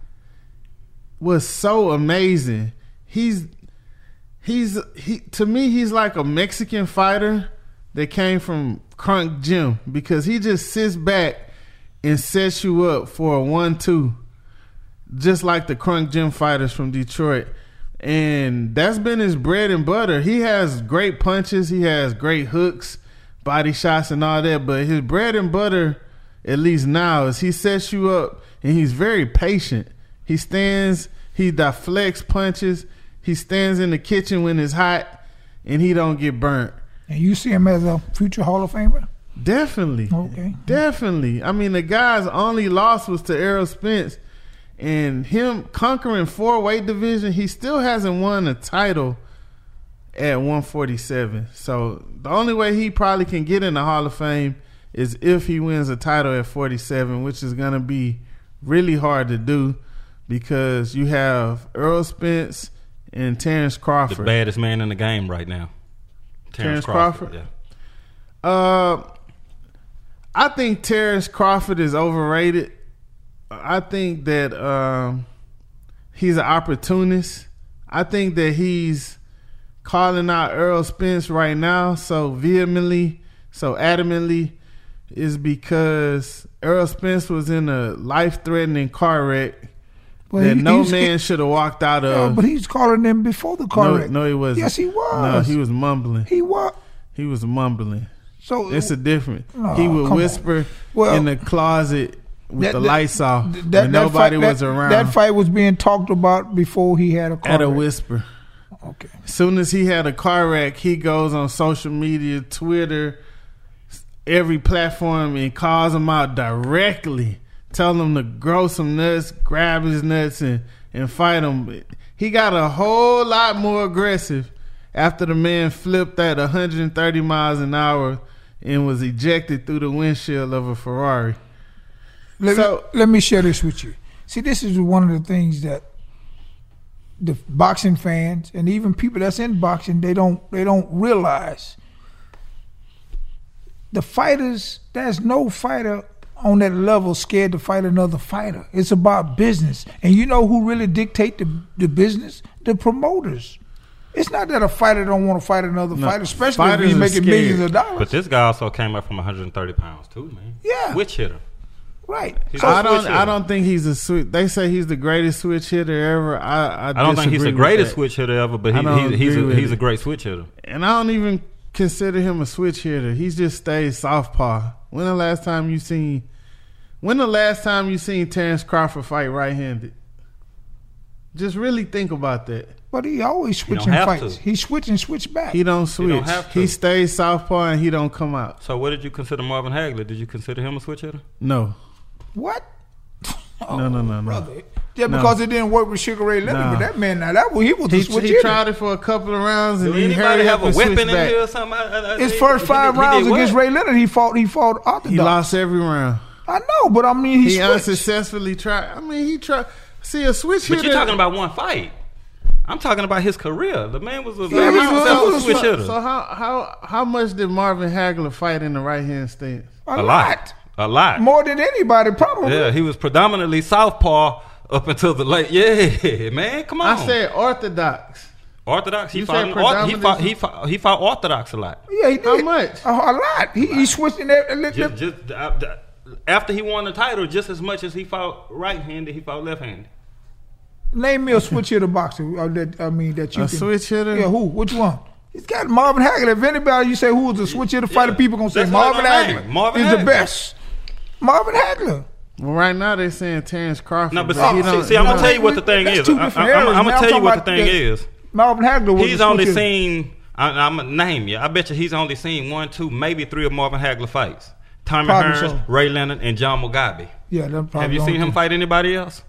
was so amazing. He's he's he to me he's like a Mexican fighter that came from Kronk Gym because he just sits back and sets you up for a one-two, just like the Kronk Gym fighters from Detroit. And that's been his bread and butter. He has great punches, he has great hooks, body shots, and all that. But his bread and butter, at least now, is he sets you up and he's very patient. He stands He deflects punches. He stands in the kitchen when it's hot, and he don't get burnt.
And you see him as a future Hall of Famer?
Definitely.
Okay.
Definitely. I mean, the guy's only loss was to Errol Spence, and him conquering four weight division, he still hasn't won a title at 147. So the only way he probably can get in the Hall of Fame is if he wins a title at 47, which is going to be really hard to do because you have Earl Spence and Terrence Crawford, The
baddest man in the game right now.
Terrence Crawford?
Yeah.
Uh, I think Terrence Crawford is overrated. I think that um, he's an opportunist. I think that he's calling out Earl Spence right now so vehemently, so adamantly, is because Earl Spence was in a life-threatening car wreck
Well,
that
he-
no man should have walked out
No,
of.
but he's calling them before the car
no,
wreck.
no, he wasn't.
Yes, he was.
No, he was mumbling.
He was.
He was mumbling.
So
It's a difference.
No,
he would whisper
Well,
in the closet with
that-
the
that-
lights off
that- that
nobody
fight-
was around.
That fight was being talked about before he had a car
at a
wreck.
whisper.
Okay.
As soon as he had a car wreck, he goes on social media, Twitter, every platform, and calls him out directly. Tell him to grow some nuts, grab his nuts, and, and fight him. He got a whole lot more aggressive after the man flipped at 130 miles an hour and was ejected through the windshield of a Ferrari.
Let,
So-
me, let me share this with you. See, this is one of the things that the boxing fans and even people that's in boxing they don't they don't realize. The fighters, there's no fighter on that level scared to fight another fighter. It's about business, and you know who really dictate the the business? The promoters. It's not that a fighter don't want to fight another
No,
fighter, especially if
fighters
he's
are
making
scared.
millions of dollars.
But this guy also came up from 130 pounds too, man.
Yeah.
Switch hitter.
right.
He's
So-
a
I don't.
switch
I don't think he's a switch. They say he's the greatest switch hitter ever. I. I,
I don't think he's the greatest switch hitter ever, but
I
he, he's, he's, a, he's a great switch hitter.
And I don't even consider him a switch hitter. He's just stays southpaw. When the last time you seen? When the last time you seen Terrence Crawford fight right-handed? Just really think about that.
But he always
don't
switching
have
fights.
to.
He switch and switch back.
He don't switch. He,
have to.
stays southpaw and he don't come out.
So what did you consider Marvin Hagler? Did you consider him a switch hitter?
No,
what?
no, no, no, no.
Oh, brother. Just
No.
because it didn't work with Sugar Ray Leonard,
No.
but that man now that was he was
He,
a switch
he
hitter.
tried it for a couple of rounds and
Do
he
anybody
hurried
have a
and
weapon in
back.
here or something? I- I- I-
His
he-
first five
did- he
rounds
did what?
against Ray Leonard, he fought he fought orthodox.
He lost every round.
I know, but I mean he,
He unsuccessfully tried. I mean, he tried. See a switch
But
hitter.
you're talking about one fight. I'm talking about his career. The man was a
Yeah,
very
he was-
successful switch
so,
hitter.
so how how how much did Marvin Hagler fight in the right hand stance?
a,
a lot. A lot.
more than anybody probably.
Yeah, he was predominantly southpaw up until the late. Yeah, man, come on.
I said orthodox.
orthodox. He
You
fought,
said
orth- he fought. He fought. He fought orthodox a lot.
Yeah, he did.
How much?
A, a lot. He, he switched in there.
Just, just uh, after he won the title, just as much as he fought right-handed, he fought left-handed.
name me a switch hitter boxer. Uh, that, I mean that you
A
can,
switch hitter?
Yeah, who? Which one? He's got Marvin Hagler. If anybody you say who was a switch hitter fighter,
Yeah,
people gonna say
that's what
Marvin Hagler.
Marvin
He's the best. Marvin Hagler.
Well, right now they're saying Terrence Crawford.
No, but
but
see, see, see, I'm gonna
don't-
tell you what the thing is. I, am gonna tell you what the thing is.
Marvin Hagler was
He's only seen. I, I'm gonna name you. I bet you he's only seen one, two, maybe three of Marvin Hagler fights. Tommy
Probably
Hearns,
so.
Ray Leonard, and John Mugabi.
Yeah, that's probably
Have you seen him
thing.
fight anybody else?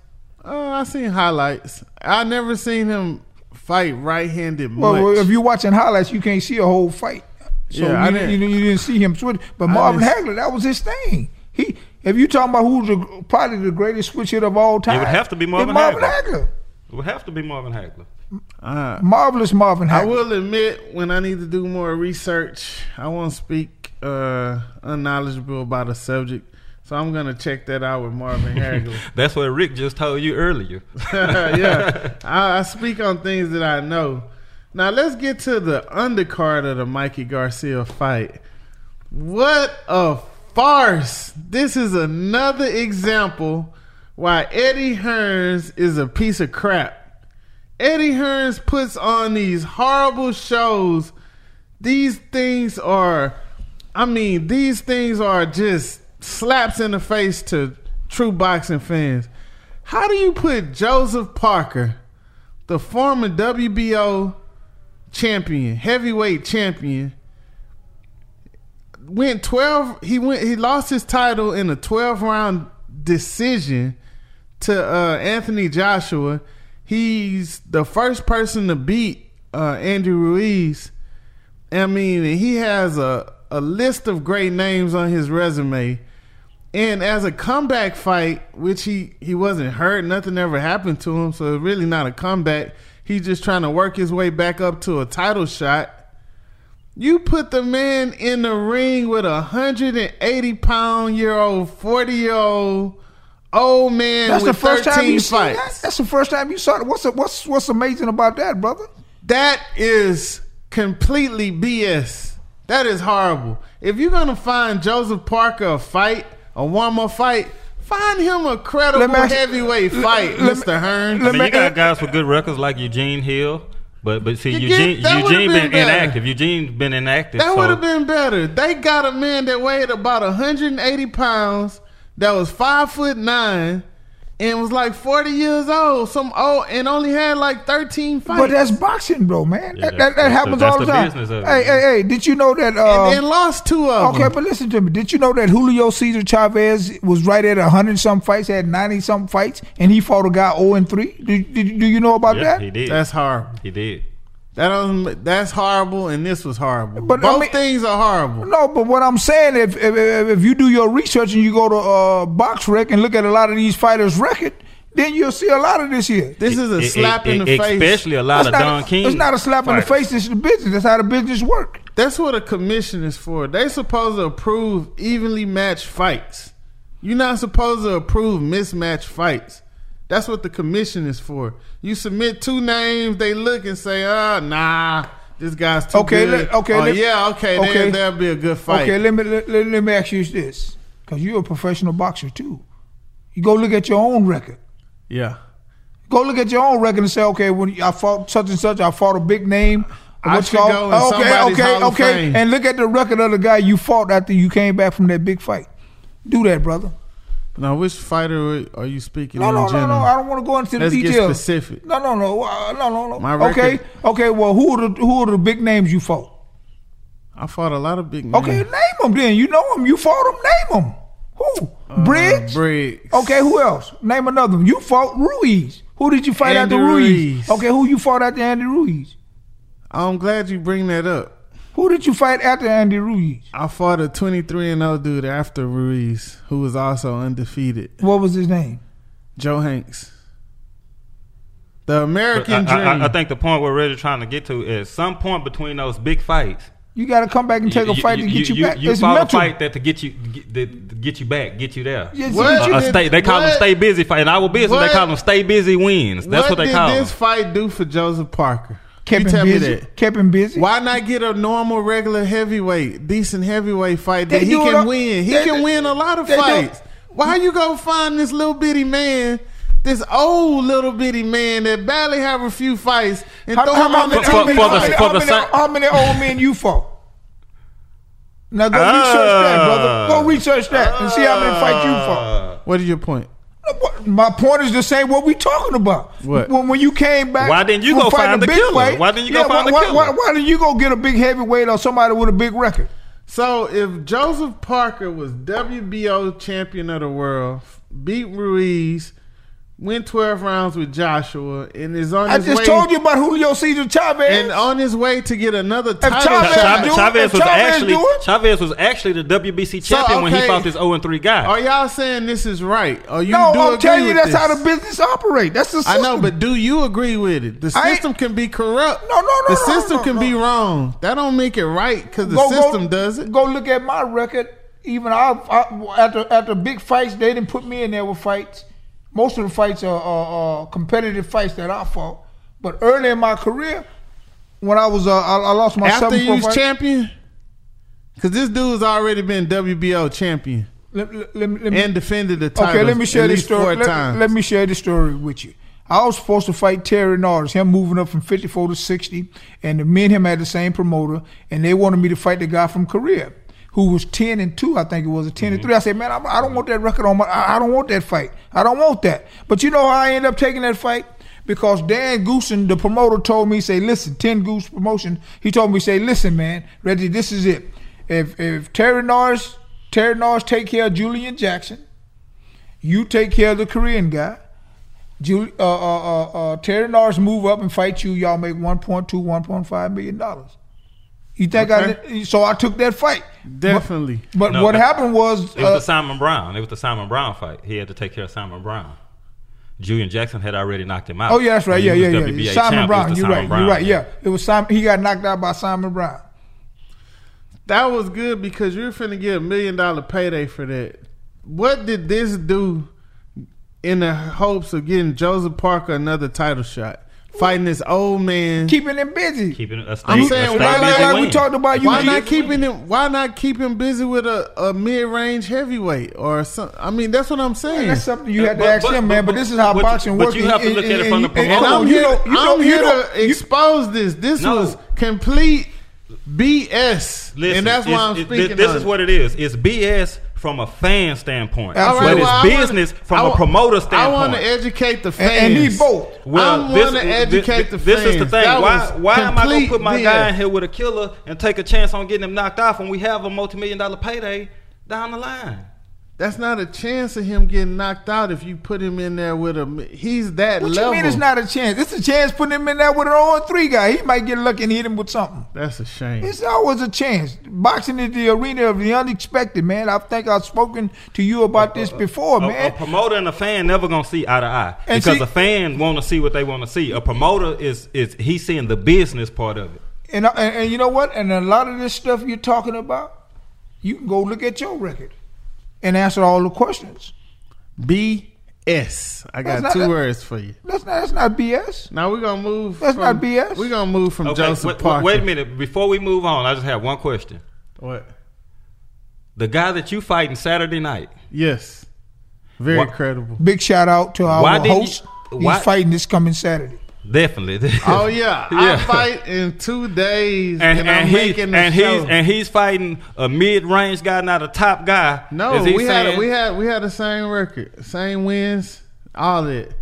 Oh, I seen highlights. I never seen him fight right-handed much.
Well, well, if you're watching highlights, you can't see a whole fight. So
Yeah, I
you,
didn't-
you, you didn't see him switch. But Marvin Hagler, that was his thing. He, if you're talking about who's the, probably the greatest switch hitter of all time, it
would have to be Marvin
Marvin
Hagler.
Hagler.
It would have to be Marvin Hagler.
Uh,
Marvelous Marvin
I
Hagler.
will admit when I need to do more research, I won't speak uh, unknowledgeable about a subject. So I'm gonna check that out with Marvin Hagler.
That's what Rick just told you earlier.
yeah, I, I speak on things that I know. Now let's get to the undercard of the Mikey Garcia fight. What a farce! This is another example why Eddie Hearns is a piece of crap. Eddie Hearns puts on these horrible shows. These things are, I mean, these things are just slaps in the face to true boxing fans. How do you put Joseph Parker, the former WBO champion, heavyweight champion, went 12 he went he lost his title in a 12 round decision to uh, Anthony Joshua. He's the first person to beat uh, Andy Ruiz. I mean, he has a, a list of great names on his resume. And as a comeback fight, which he, he wasn't hurt, nothing ever happened to him, so really not a comeback. He's just trying to work his way back up to a title shot. You put the man in the ring with a 180 pound year old, 40 year old old man
That's the first
13
time you seen
fights.
that. That's the first time you saw it. What's what's what's amazing about that, brother?
That is completely BS. That is horrible. If you're gonna find Joseph Parker a fight, a warm up fight, find him a credible
me
heavyweight
let-
fight,
let
Mr. Hearn.
I mean, you got guys with good records like Eugene Hill, but but see,
You
Eugene
get-
Eugene
been
been, inactive. Eugene's been inactive.
That
so-
would have been better. They got a man that weighed about 180 pounds, that was five foot nine, and was like 40 years old. Some old and only had like 13 fights.
But that's boxing, bro, man.
Yeah,
that, that, that happens
the-
all the
the
time.
business of it,
Hey, hey, hey! Did you know that? Uh,
and, and lost two of
Okay,
them.
but listen to me. Did you know that Julio Cesar Chavez was right at hundred some fights, had ninety some fights, and he fought a guy zero and three? Do, do, do you know about
Yeah,
that?
he did.
That's hard.
he did.
That doesn't, that's horrible, and this was horrible.
But, I
Both
mean-
things are horrible.
No, but what I'm saying, if if, if if you do your research and you go to uh, BoxRec and look at a lot of these fighters' record, then you'll see a lot of this here.
This is a
It-
slap
it-
in the
it-
face.
Especially a lot
It's
of
not,
Don King.
it's not a slap in the
fighters.
face. It's the business. That's how the business work.
That's what a commission is for. They supposed to approve evenly matched fights. You're not supposed to approve mismatched fights. That's what the commission is for. You submit two names, they look and say, "Ah, nah, this guy's too
Okay,
good."
okay,
oh,
let-
yeah, okay,
okay.
There, there'll be a good fight.
Okay, let me let, let, let me ask you this, because you're a professional boxer too. You go look at your own record.
yeah,
Go look at your own record and say, okay, when I fought such and such, I fought a big name.
I
What's called- okay, okay, okay, and look at the record of the guy you fought after you came back from that big fight. Do that, brother.
Now which fighter are you speaking
No,
in
no, no,
general?
no. I don't want to go into the
Let's get
details.
specific.
No, no, no, uh, no, no, no.
My
okay,
record-
okay. Well, who are the who are the big names you fought?
I fought a lot of big names.
Okay, name them. Then you know them. You fought them. Name them. Who?
Uh,
Briggs.
Briggs.
Okay, who else? Name another one. You fought Ruiz. Who did you fight
Andy
after Ruiz?
Ruiz.
Okay, who you fought after Andy Ruiz?
I'm glad you bring that up.
Who did you fight after Andy Ruiz?
I fought a 23 and 0 dude after Ruiz, who was also undefeated.
What was his name?
Joe Hanks. The
But
American
I,
Dream.
I, I think the point we're really trying to get to is some point between those big fights.
You got to come back and take a fight to get you, back.
You
it's
fought
mental.
a fight that to get you get, that, to get you back, get you there.
Yes,
What?
A-
you
a
did.
stay, they call them
What?
stay busy fight. In our business,
What?
they call them stay busy wins. That's what, they
did
call them.
this fight do for Joseph Parker?
Kept
you
him
tell
busy.
me that.
Kept him busy.
Why not get a normal, regular heavyweight, decent heavyweight fight that
They
he can
all-
win? He
they-
can win a lot of
they do-
fights. Why you go find this little bitty man, this old little bitty man that barely have a few fights and
How,
throw
how,
him
how
on the
many,
For-
how many,
for
how
the-
many-
for
how
the
many-
sa-
how many old men you fought? Now go research that, brother. Go research that and see how many fights you fought.
What is your point?
My point is the same. What we talking about?
What?
When, when you came back?
Why didn't you go find
a
the
big
killer?
fight-
Why didn't you go
yeah,
find
why,
the
why-
killer?
Why, why didn't you go get a big heavyweight or somebody with a big record?
So if Joseph Parker was WBO champion of the world, beat Ruiz, went 12 rounds with Joshua, and is on
I
his
just
way
told you about Julio Cesar Chavez.
and on his way to get another title
Chavez
shot.
do
Chavez was
Chavez
actually
do it-
Chavez was actually the WBC
So,
champion when he fought this 0 3 guy.
Are y'all saying this is right? Or you
no,
do
I'm
agree
telling you that's
this?
how the business operate. That's the system.
I know, but do you agree with it? The system can be corrupt.
No, no, no,
The
no,
system
no,
can
no.
be wrong. That don't make it right because the
Go- go-
system does it.
Go look at my record. Even I, I after after big fights, they didn't put me in there with fights. Most of the fights are, are, are competitive fights that I fought. But early in my career, when I was uh, I, I lost my
After you was champion, because this dude's already been WBO champion
Let, let, let me- let me-
and defended the title.
Okay, let me share this story. Let, let me share this story with you. I was supposed to fight Terry Norris, him moving up from 54 to 60, and me and him had the same promoter, and they wanted me to fight the guy from Korea. Who was ten and two, I think it was, a 10 and three. I said, man, I'm, I don't want that record on my. I I don't want that fight. I don't want that. But you know how I ended up taking that fight? Because Dan Goossen, the promoter, told me, say, listen, Ten Goose Promotion. He told me, say, listen, man, Reggie, this is it. If if Terry Norris, Terry Norris take care of Julian Jackson, you take care of the Korean guy. Jul- uh, uh, uh, uh, Terry Norris move up and fight you. Y'all make 1.2, 1.5 million dollars. You think I? Did, so I took that fight.
Definitely.
But
No,
what
that-
happened was,
It was
uh,
the Simon Brown. It was the Simon Brown fight. He had to take care of Simon Brown. Julian Jackson had already knocked him out.
oh yeah, that's right. Yeah, yeah, yeah. Yeah. Simon
it was
Brown. You're
Simon
right.
Brown,
You're right. Yeah, it was Simon. He got knocked out by Simon Brown.
That was good because you're finna get a million dollar payday for that. What did this do in the hopes of getting Joseph Parker another title shot? Fighting this old man.
Keeping him busy.
Keeping a stay,
I'm
a
saying,
stay
why-
busy
like, like we
win.
talked about, you
why not keeping him? Why not keep him busy with a, a mid range heavyweight or some? I mean, that's what I'm saying.
That's something you had to
But-
ask
but-
him, man. But,
but-
this is how
but-
boxing
but
works.
you have to
And-
look at it from the
and- and-
and
promoter.
I'm
you
here.
know-
to,
you know-
I'm
you
here
know-
to
you-
expose this. This
No.
was complete BS,
Listen,
and that's why I'm
it-
speaking.
This is what it is. It's BS from a fan standpoint,
All right,
but
well, I
it's
wanna-
business from
I
a
wa-
promoter
I
standpoint.
want to educate the fans.
and need both.
Well,
I
this,
want to educate the
this,
fans.
This is the thing.
That
why why am I going to put my
BS.
guy in here with a killer and take a chance on getting him knocked off when we have a multi-million dollar payday down the line?
That's not a chance of him getting knocked out if you put him in there with a. He's that
What
level.
you mean it's not a chance? It's a chance putting him in there with an 0 3 guy. He might get lucky and hit him with something.
That's a shame.
It's always a chance. Boxing is the arena of the unexpected, man. I think I've spoken to you about this before,
A, a
man.
promoter and a fan never gonna see eye to eye
And
because
see-
a fan want to see what they want to see. A promoter is is he's seeing the business part of it.
And, and and you know what? And a lot of this stuff you're talking about, you can go look at your record and answer all the questions.
BS. I got
That's not
two
a-
words for you.
That's not that's not BS.
Now we're gonna move.
That's
from,
not BS.
We're gonna move from
Okay,
Joseph
wait,
Parker.
wait a minute. Before we move on, I just have one question.
What?
The guy that you fighting Saturday night,
Yes. Very
What-
credible.
Big shout out to our
Why didn't you-
host.
why-
He's fighting this coming Saturday.
Definitely.
Oh yeah, I fight in two days,
and,
and,
and,
I'm
he,
making the
and
show.
he's and he's fighting a mid range guy, not a top guy.
no, we had
saying
we had we had the same record, same wins, all that.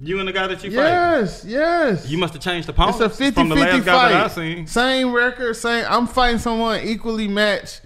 you and the guy that you fight.
Yes, yes.
You must have changed the
It's a 50
from the
50
last guy that I seen.
Same record, same. I'm fighting someone equally matched,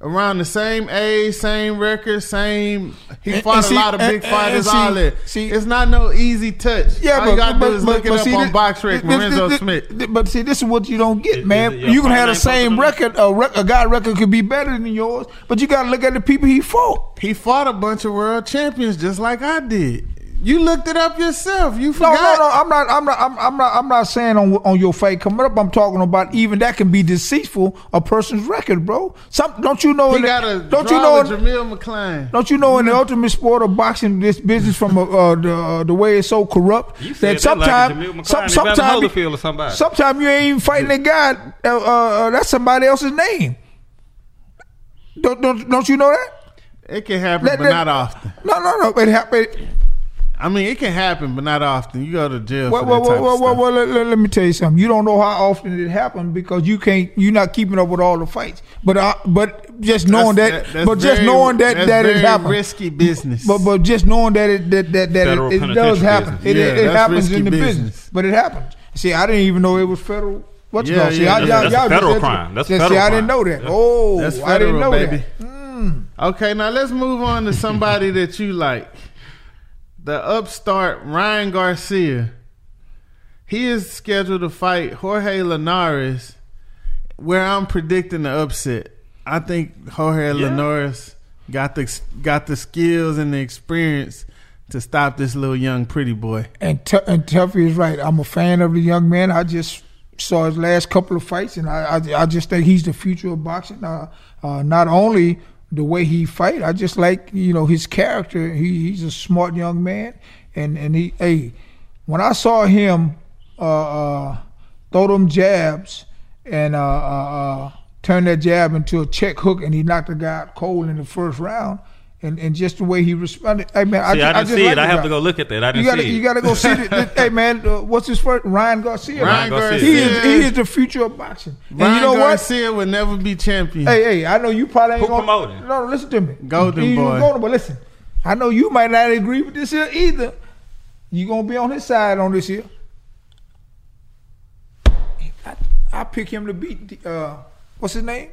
around the same age, same record, same. He
And-
fought
and
a
see-
lot of big
and-
fighters,
and see-
all that.
see-
it's not no easy touch.
Yeah,
all
but
you gotta
but,
do is
but,
look it
but
up
see,
on
this-
BoxRec,
this-
Lorenzo
this-
Smith.
this- But see, this is what you don't get, man.
is it
you can have the same record. A, rec- a guy record could be better than yours, but you got to look at the people he fought.
He fought a bunch of world champions just like I did. You looked it up yourself. You
No,
forgot.
no, no. no. I'm not. I'm not. I'm, I'm not. I'm not saying on on your fight coming up. I'm talking about even that can be deceitful. A person's record, bro. Some don't you know?
He
in the-
a
don't you know?
Jamil McClain.
Don't you know in the ultimate sport of boxing, this business from uh, uh, the uh, the way it's so corrupt
You said
that
that like
sometimes,
Jamil McClain,
some,
Evander
sometimes,
or somebody.
sometimes you ain't even fighting a guy. Uh, uh, uh, that's somebody else's name. Don't don't, don't you know that?
It can happen,
Let-
but
let-
not often.
No, no, no. It happened.
I mean, it can happen, but not often. You go to jail
Well,
for
well,
type
well,
of
well,
stuff.
well, let, let- let me tell you something. You don't know how often it happened because you can't. You're not keeping up with all the fights. But uh, but just knowing
That's-
that,
that's
but just
very-
knowing that
that's
that it happened.
risky business.
But but just knowing that it that that, that
Federal
it, it does happen.
business.
It,
Yeah,
it, it happens in the business.
business.
But it happens. See, I didn't even know it was federal. What's
Yeah,
called? See,
yeah,
I,
that's-
y'all,
that's a
y'all
federal crime. That's a
see,
federal
I didn't know that.
Yeah.
Oh,
That's
I didn't know
baby.
that.
Okay, now let's move on to somebody that you like. The upstart Ryan Garcia. He is scheduled to fight Jorge Linares, where I'm predicting the upset. I think Jorge Linares got the got the skills and the experience to stop this little young pretty boy.
And, Tu and Tuffy is right. I'm a fan of the young man. I just saw his last couple of fights, and I I, I just think he's the future of boxing. Uh, uh, not only the way he fight, I just like you know his character. He, he's a smart young man, and and he hey, when I saw him uh, uh, throw them jabs and uh, uh, uh, turn that jab into a check hook, and he knocked the guy out cold in the first round. And, and just the way he responded. Hey man,
See,
ju-
I didn't
just
see it. I have
guy.
to go look at that. I didn't
You gotta
see it.
you gotta go see it. hey man, uh, what's his first? Ryan Garcia.
Ryan
Garcia.
Garcia.
He is he is the future of boxing. And
Ryan
you know what?
Garcia would never be champion.
Hey, hey, I know you probably ain't
Who
gonna.
promoting?
No, no, listen to me.
Golden
You- you
Boy.
Golden Boy. Listen, I know you might not agree with this here either. You gonna be on his side on this here. I, I pick him to beat. the, Uh, what's his name?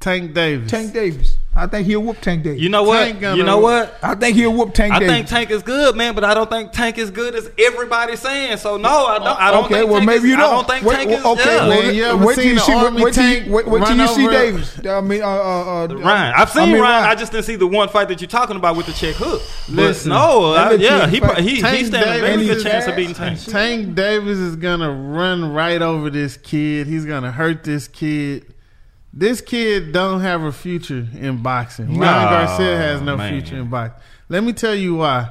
Tank Davis.
Tank Davis. I think he'll whoop Tank Davis.
You know what?
Gonna-
You know what?
I think he'll whoop Tank
I
Davis.
think Tank is good, man, but I don't think Tank is good as everybody's saying. So no, I don't. I don't
okay,
think
well
Tank
maybe
is,
you don't.
I don't think
wait,
Tank
well,
is.
okay,
yeah.
well,
Man, you
wait till you see. Wait,
Army
wait till
tank
wait, wait till you see Davis. I mean, uh, uh, uh,
Ryan, I've seen
I mean,
Ryan. I just didn't see the one fight that you're talking about with the check hook. But
Listen,
no, I, yeah,
kid
he
fight-
he he stands a very good chance of beating Tank.
Tank Davis is gonna run right over this kid. He's gonna hurt this kid. This kid don't have a future in boxing.
No,
Ryan Garcia has no
man.
future in boxing. Let me tell you why.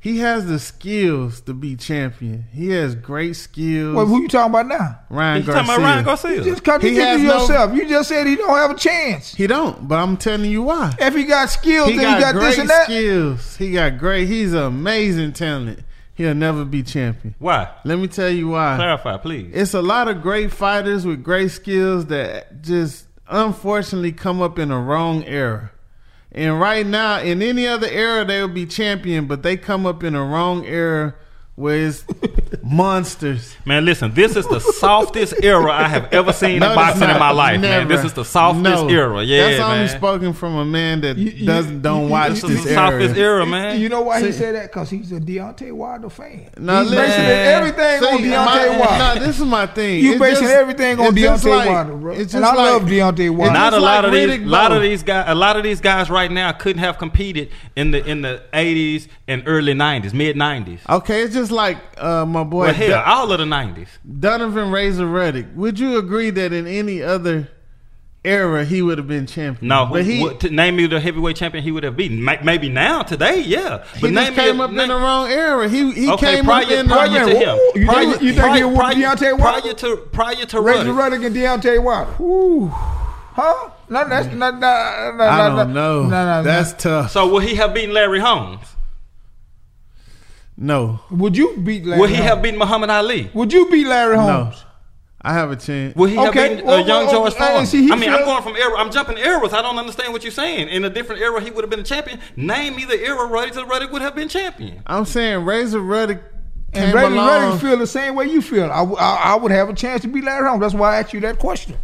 He has the skills to be champion. He has great skills.
Wait, who you talking about now?
Ryan Garcia.
You talking about Ryan Garcia?
You just
He
contradicted
has no-
yourself. you just said he don't have a chance.
He don't, but I'm telling you why.
If he got skills,
He
then
got,
he got
great
this and that.
skills. He got great. He's an amazing talent. He'll never be champion.
Why?
Let me tell you why.
Clarify, please.
It's a lot of great fighters with great skills that just unfortunately come up in a wrong era. And right now, in any other era, they would be champion, but they come up in a wrong era where it's monsters.
Man, listen, this is the softest era I have ever seen
No,
in
it's
boxing in my life, man. This is the softest
No.
era. Yeah,
that's only
man.
spoken from a man that
You- you-
doesn't don't
you-
watch
This
this
the
era.
softest era, man.
You know why he said that? Because he's a Deontay Wilder fan.
No,
he's
listen.
basing everything on Deontay
my-
Wilder.
No, this is my thing.
you
It's
basing
just-
everything on
it's
Deontay
like-
Wilder, bro.
it's
And
just
I love
like-
Deontay Wilder.
Not a lot
like
of these,
Riddick
lot of these guys, a lot of these guys right now couldn't have competed in the in the eighties and early nineties, mid nineties.
Okay, it's just like uh, my boy
Well, hell,
Don-
all of the nineties.
Donovan Razor Ruddock. Would you agree that in any other era he would have been champion?
No,
but he,
what, to name me the heavyweight champion he would have beaten. Maybe now, today, yeah.
he
But
just
name
came
me a-
up in the wrong era. He he
Okay,
came
prior,
up in
prior
the,
Wait a
to him.
who- you
prior,
think- you think
prior,
he'll whoop
prior,
Deontay
prior to prior to
Razor Ruddock. And Deontay Wilder. Ooh. Huh? No, that's not. No, no,
I
no,
don't know.
No, no,
That's
no.
tough.
So will he have beaten Larry Holmes?
No,
Would you beat Larry?
Will he
Holmes?
have beaten Muhammad Ali?
Would you beat Larry Holmes? no.
I have a chance.
Will he have
Okay,
beaten
well,
uh, young
well,
George
okay,
Foreman?
see, he
I mean, I'm going from era. I'm jumping eras. I don't understand what you're saying. In a different era, he would have been a champion. Name me the era Razor Ruddock would have been champion.
I'm saying Razor Ruddock
And
came
Brady
along.
Reddick feel the same way you feel. I I would have a chance to beat Larry Holmes. That's why I asked you that question.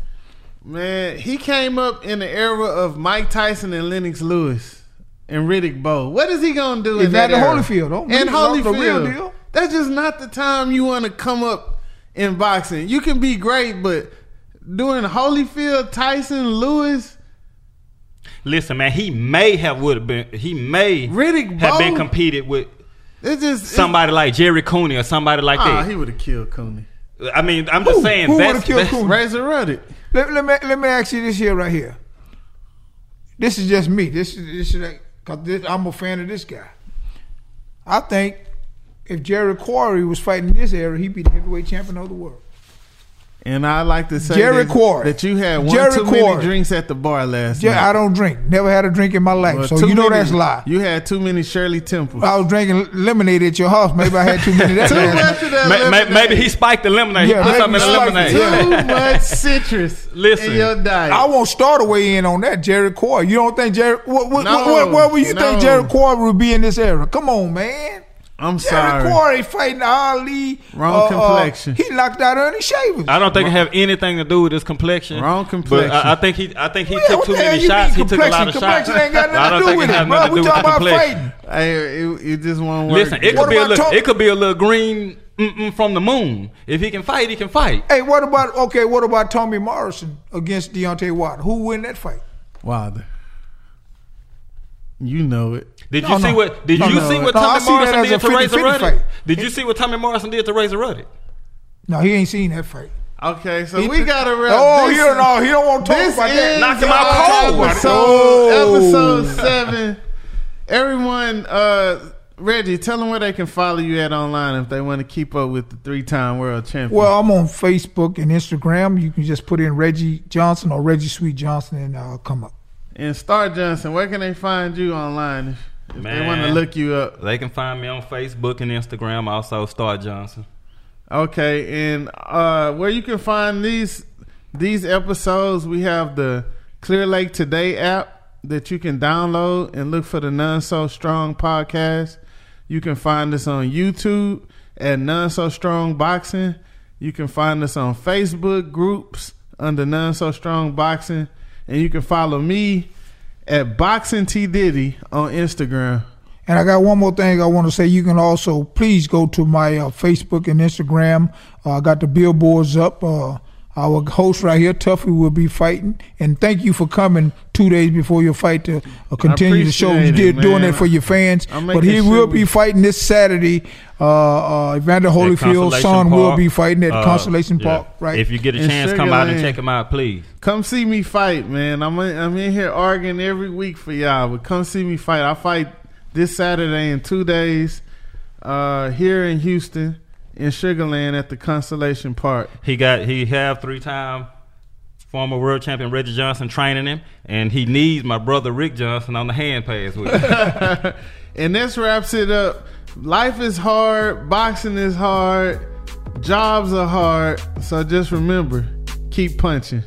Man, he came up in the era of Mike Tyson and Lennox Lewis and Riddick Bowe. What is he gonna do in that
Evander
era?
Holyfield, though.
And
He's not the
Holyfield.
real deal.
That's just not the time you want to come up in boxing. You can be great, but doing Holyfield, Tyson, Lewis,
Listen, man, he may have would have been. He may
Riddick
have been competed with
it's just
somebody like Jerry Cooney or somebody like
Ah,
that.
he would have killed Cooney.
I mean, I'm just
Who-
saying
who
that's,
would've killed
that's-
Cooney?
Razor Ruddock.
Let, let me let me ask you this here right here. This is just me. This is this is like, cause I'm a fan of this guy. I think if Jerry Quarry was fighting this era, he'd be the heavyweight champion of the world.
And I like to say
Jerry
that,
Quarry.
that you had one
Jerry
too
Quarry.
many drinks at the bar last
Jer-
night.
I don't drink. Never had a drink in my life,
Well,
so you know
many-
that's a lie.
You had too many Shirley Temples.
I was drinking lemonade at your house. Maybe I had too many. That
too
last
much
night.
of that
Ma- ma-
lemonade.
maybe he spiked the lemonade.
Yeah,
he put something in the lemonade.
too much citrus
Listen.
in your diet.
I won't start a way in on that, Jerry Quarry. You don't think Jerry? What, what,
No,
what, where would you
no.
think Jerry Quarry would be in this era? Come on, man.
I'm
Jerry
sorry.
Quarry fighting Ali.
Wrong uh, uh, complexion.
he knocked out Earnie Shavers.
I don't think it have anything to do with his complexion.
Wrong
But
complexion.
I, I think he, I think he
Well,
took too many shots. He took a lot of shots.
Complexion ain't got nothing
I don't
to do
think
with
it
it,
have
bro.
nothing to
We
do with
talking about
complexion.
fighting.
Hey, it, it just won't work.
Listen, it could be a little,
Tom-
it could be a little green mm-mm from the moon. If he can fight, he can fight.
Hey, what about okay? What about Tommy Morrison against Deontay Wilder? Who win that fight?
Wilder. You know it.
Did
No,
you see
no.
what? Did
No,
you
no.
see what
No,
Tommy
see
Morrison did to Razor
50-50
Ruddock?
fight.
Did you see what Tommy Morrison did to Razor Ruddock?
No, he ain't seen that fight.
Okay, so
He-
we got to
Oh, he don't know. He don't want to talk about that.
Knocked him out cold.
Episode,
Oh.
episode seven. Everyone, uh, Reggie, tell them where they can follow you at online if they want to keep up with the three-time world champion.
Well, I'm on Facebook and Instagram. You can just put in Reggie Johnson or Reggie Sweet Johnson, and I'll come up.
And Star Johnson, where can they find you online if, if they want to look you up?
They can find me on Facebook and Instagram. Also, Star Johnson.
Okay, and uh, where you can find these these episodes, we have the Clear Lake Today app that you can download and look for the None So Strong podcast. You can find us on YouTube at None So Strong Boxing. You can find us on Facebook groups under None So Strong Boxing, and you can follow me at Boxing T Diddy on Instagram.
And I got one more thing I want to say. You can also please go to my uh, Facebook and Instagram. Uh, I got the billboards up. Uh, our host right here, Tuffy, will be fighting. And thank you for coming two days before your fight to uh, continue the show. You did
it,
doing
man.
it for your fans. But he
sure
will be fighting this Saturday. Uh, uh, Evander Holyfield's
Constellation
son will be fighting at
Uh,
Constellation
yeah.
Park. Right.
If you get a
In
chance,
Sugar
come out and check him out, please.
Come see me fight, man. I'm in, I'm in here arguing every week for y'all, but come see me fight. I fight this Saturday in two days uh, here in Houston in Sugarland at the Constellation Park.
He got he have three time former world champion Reggie Johnson training him, and he needs my brother Rick Johnson on the hand pass with him.
and this wraps it up. Life is hard, boxing is hard, jobs are hard, so just remember, keep punching.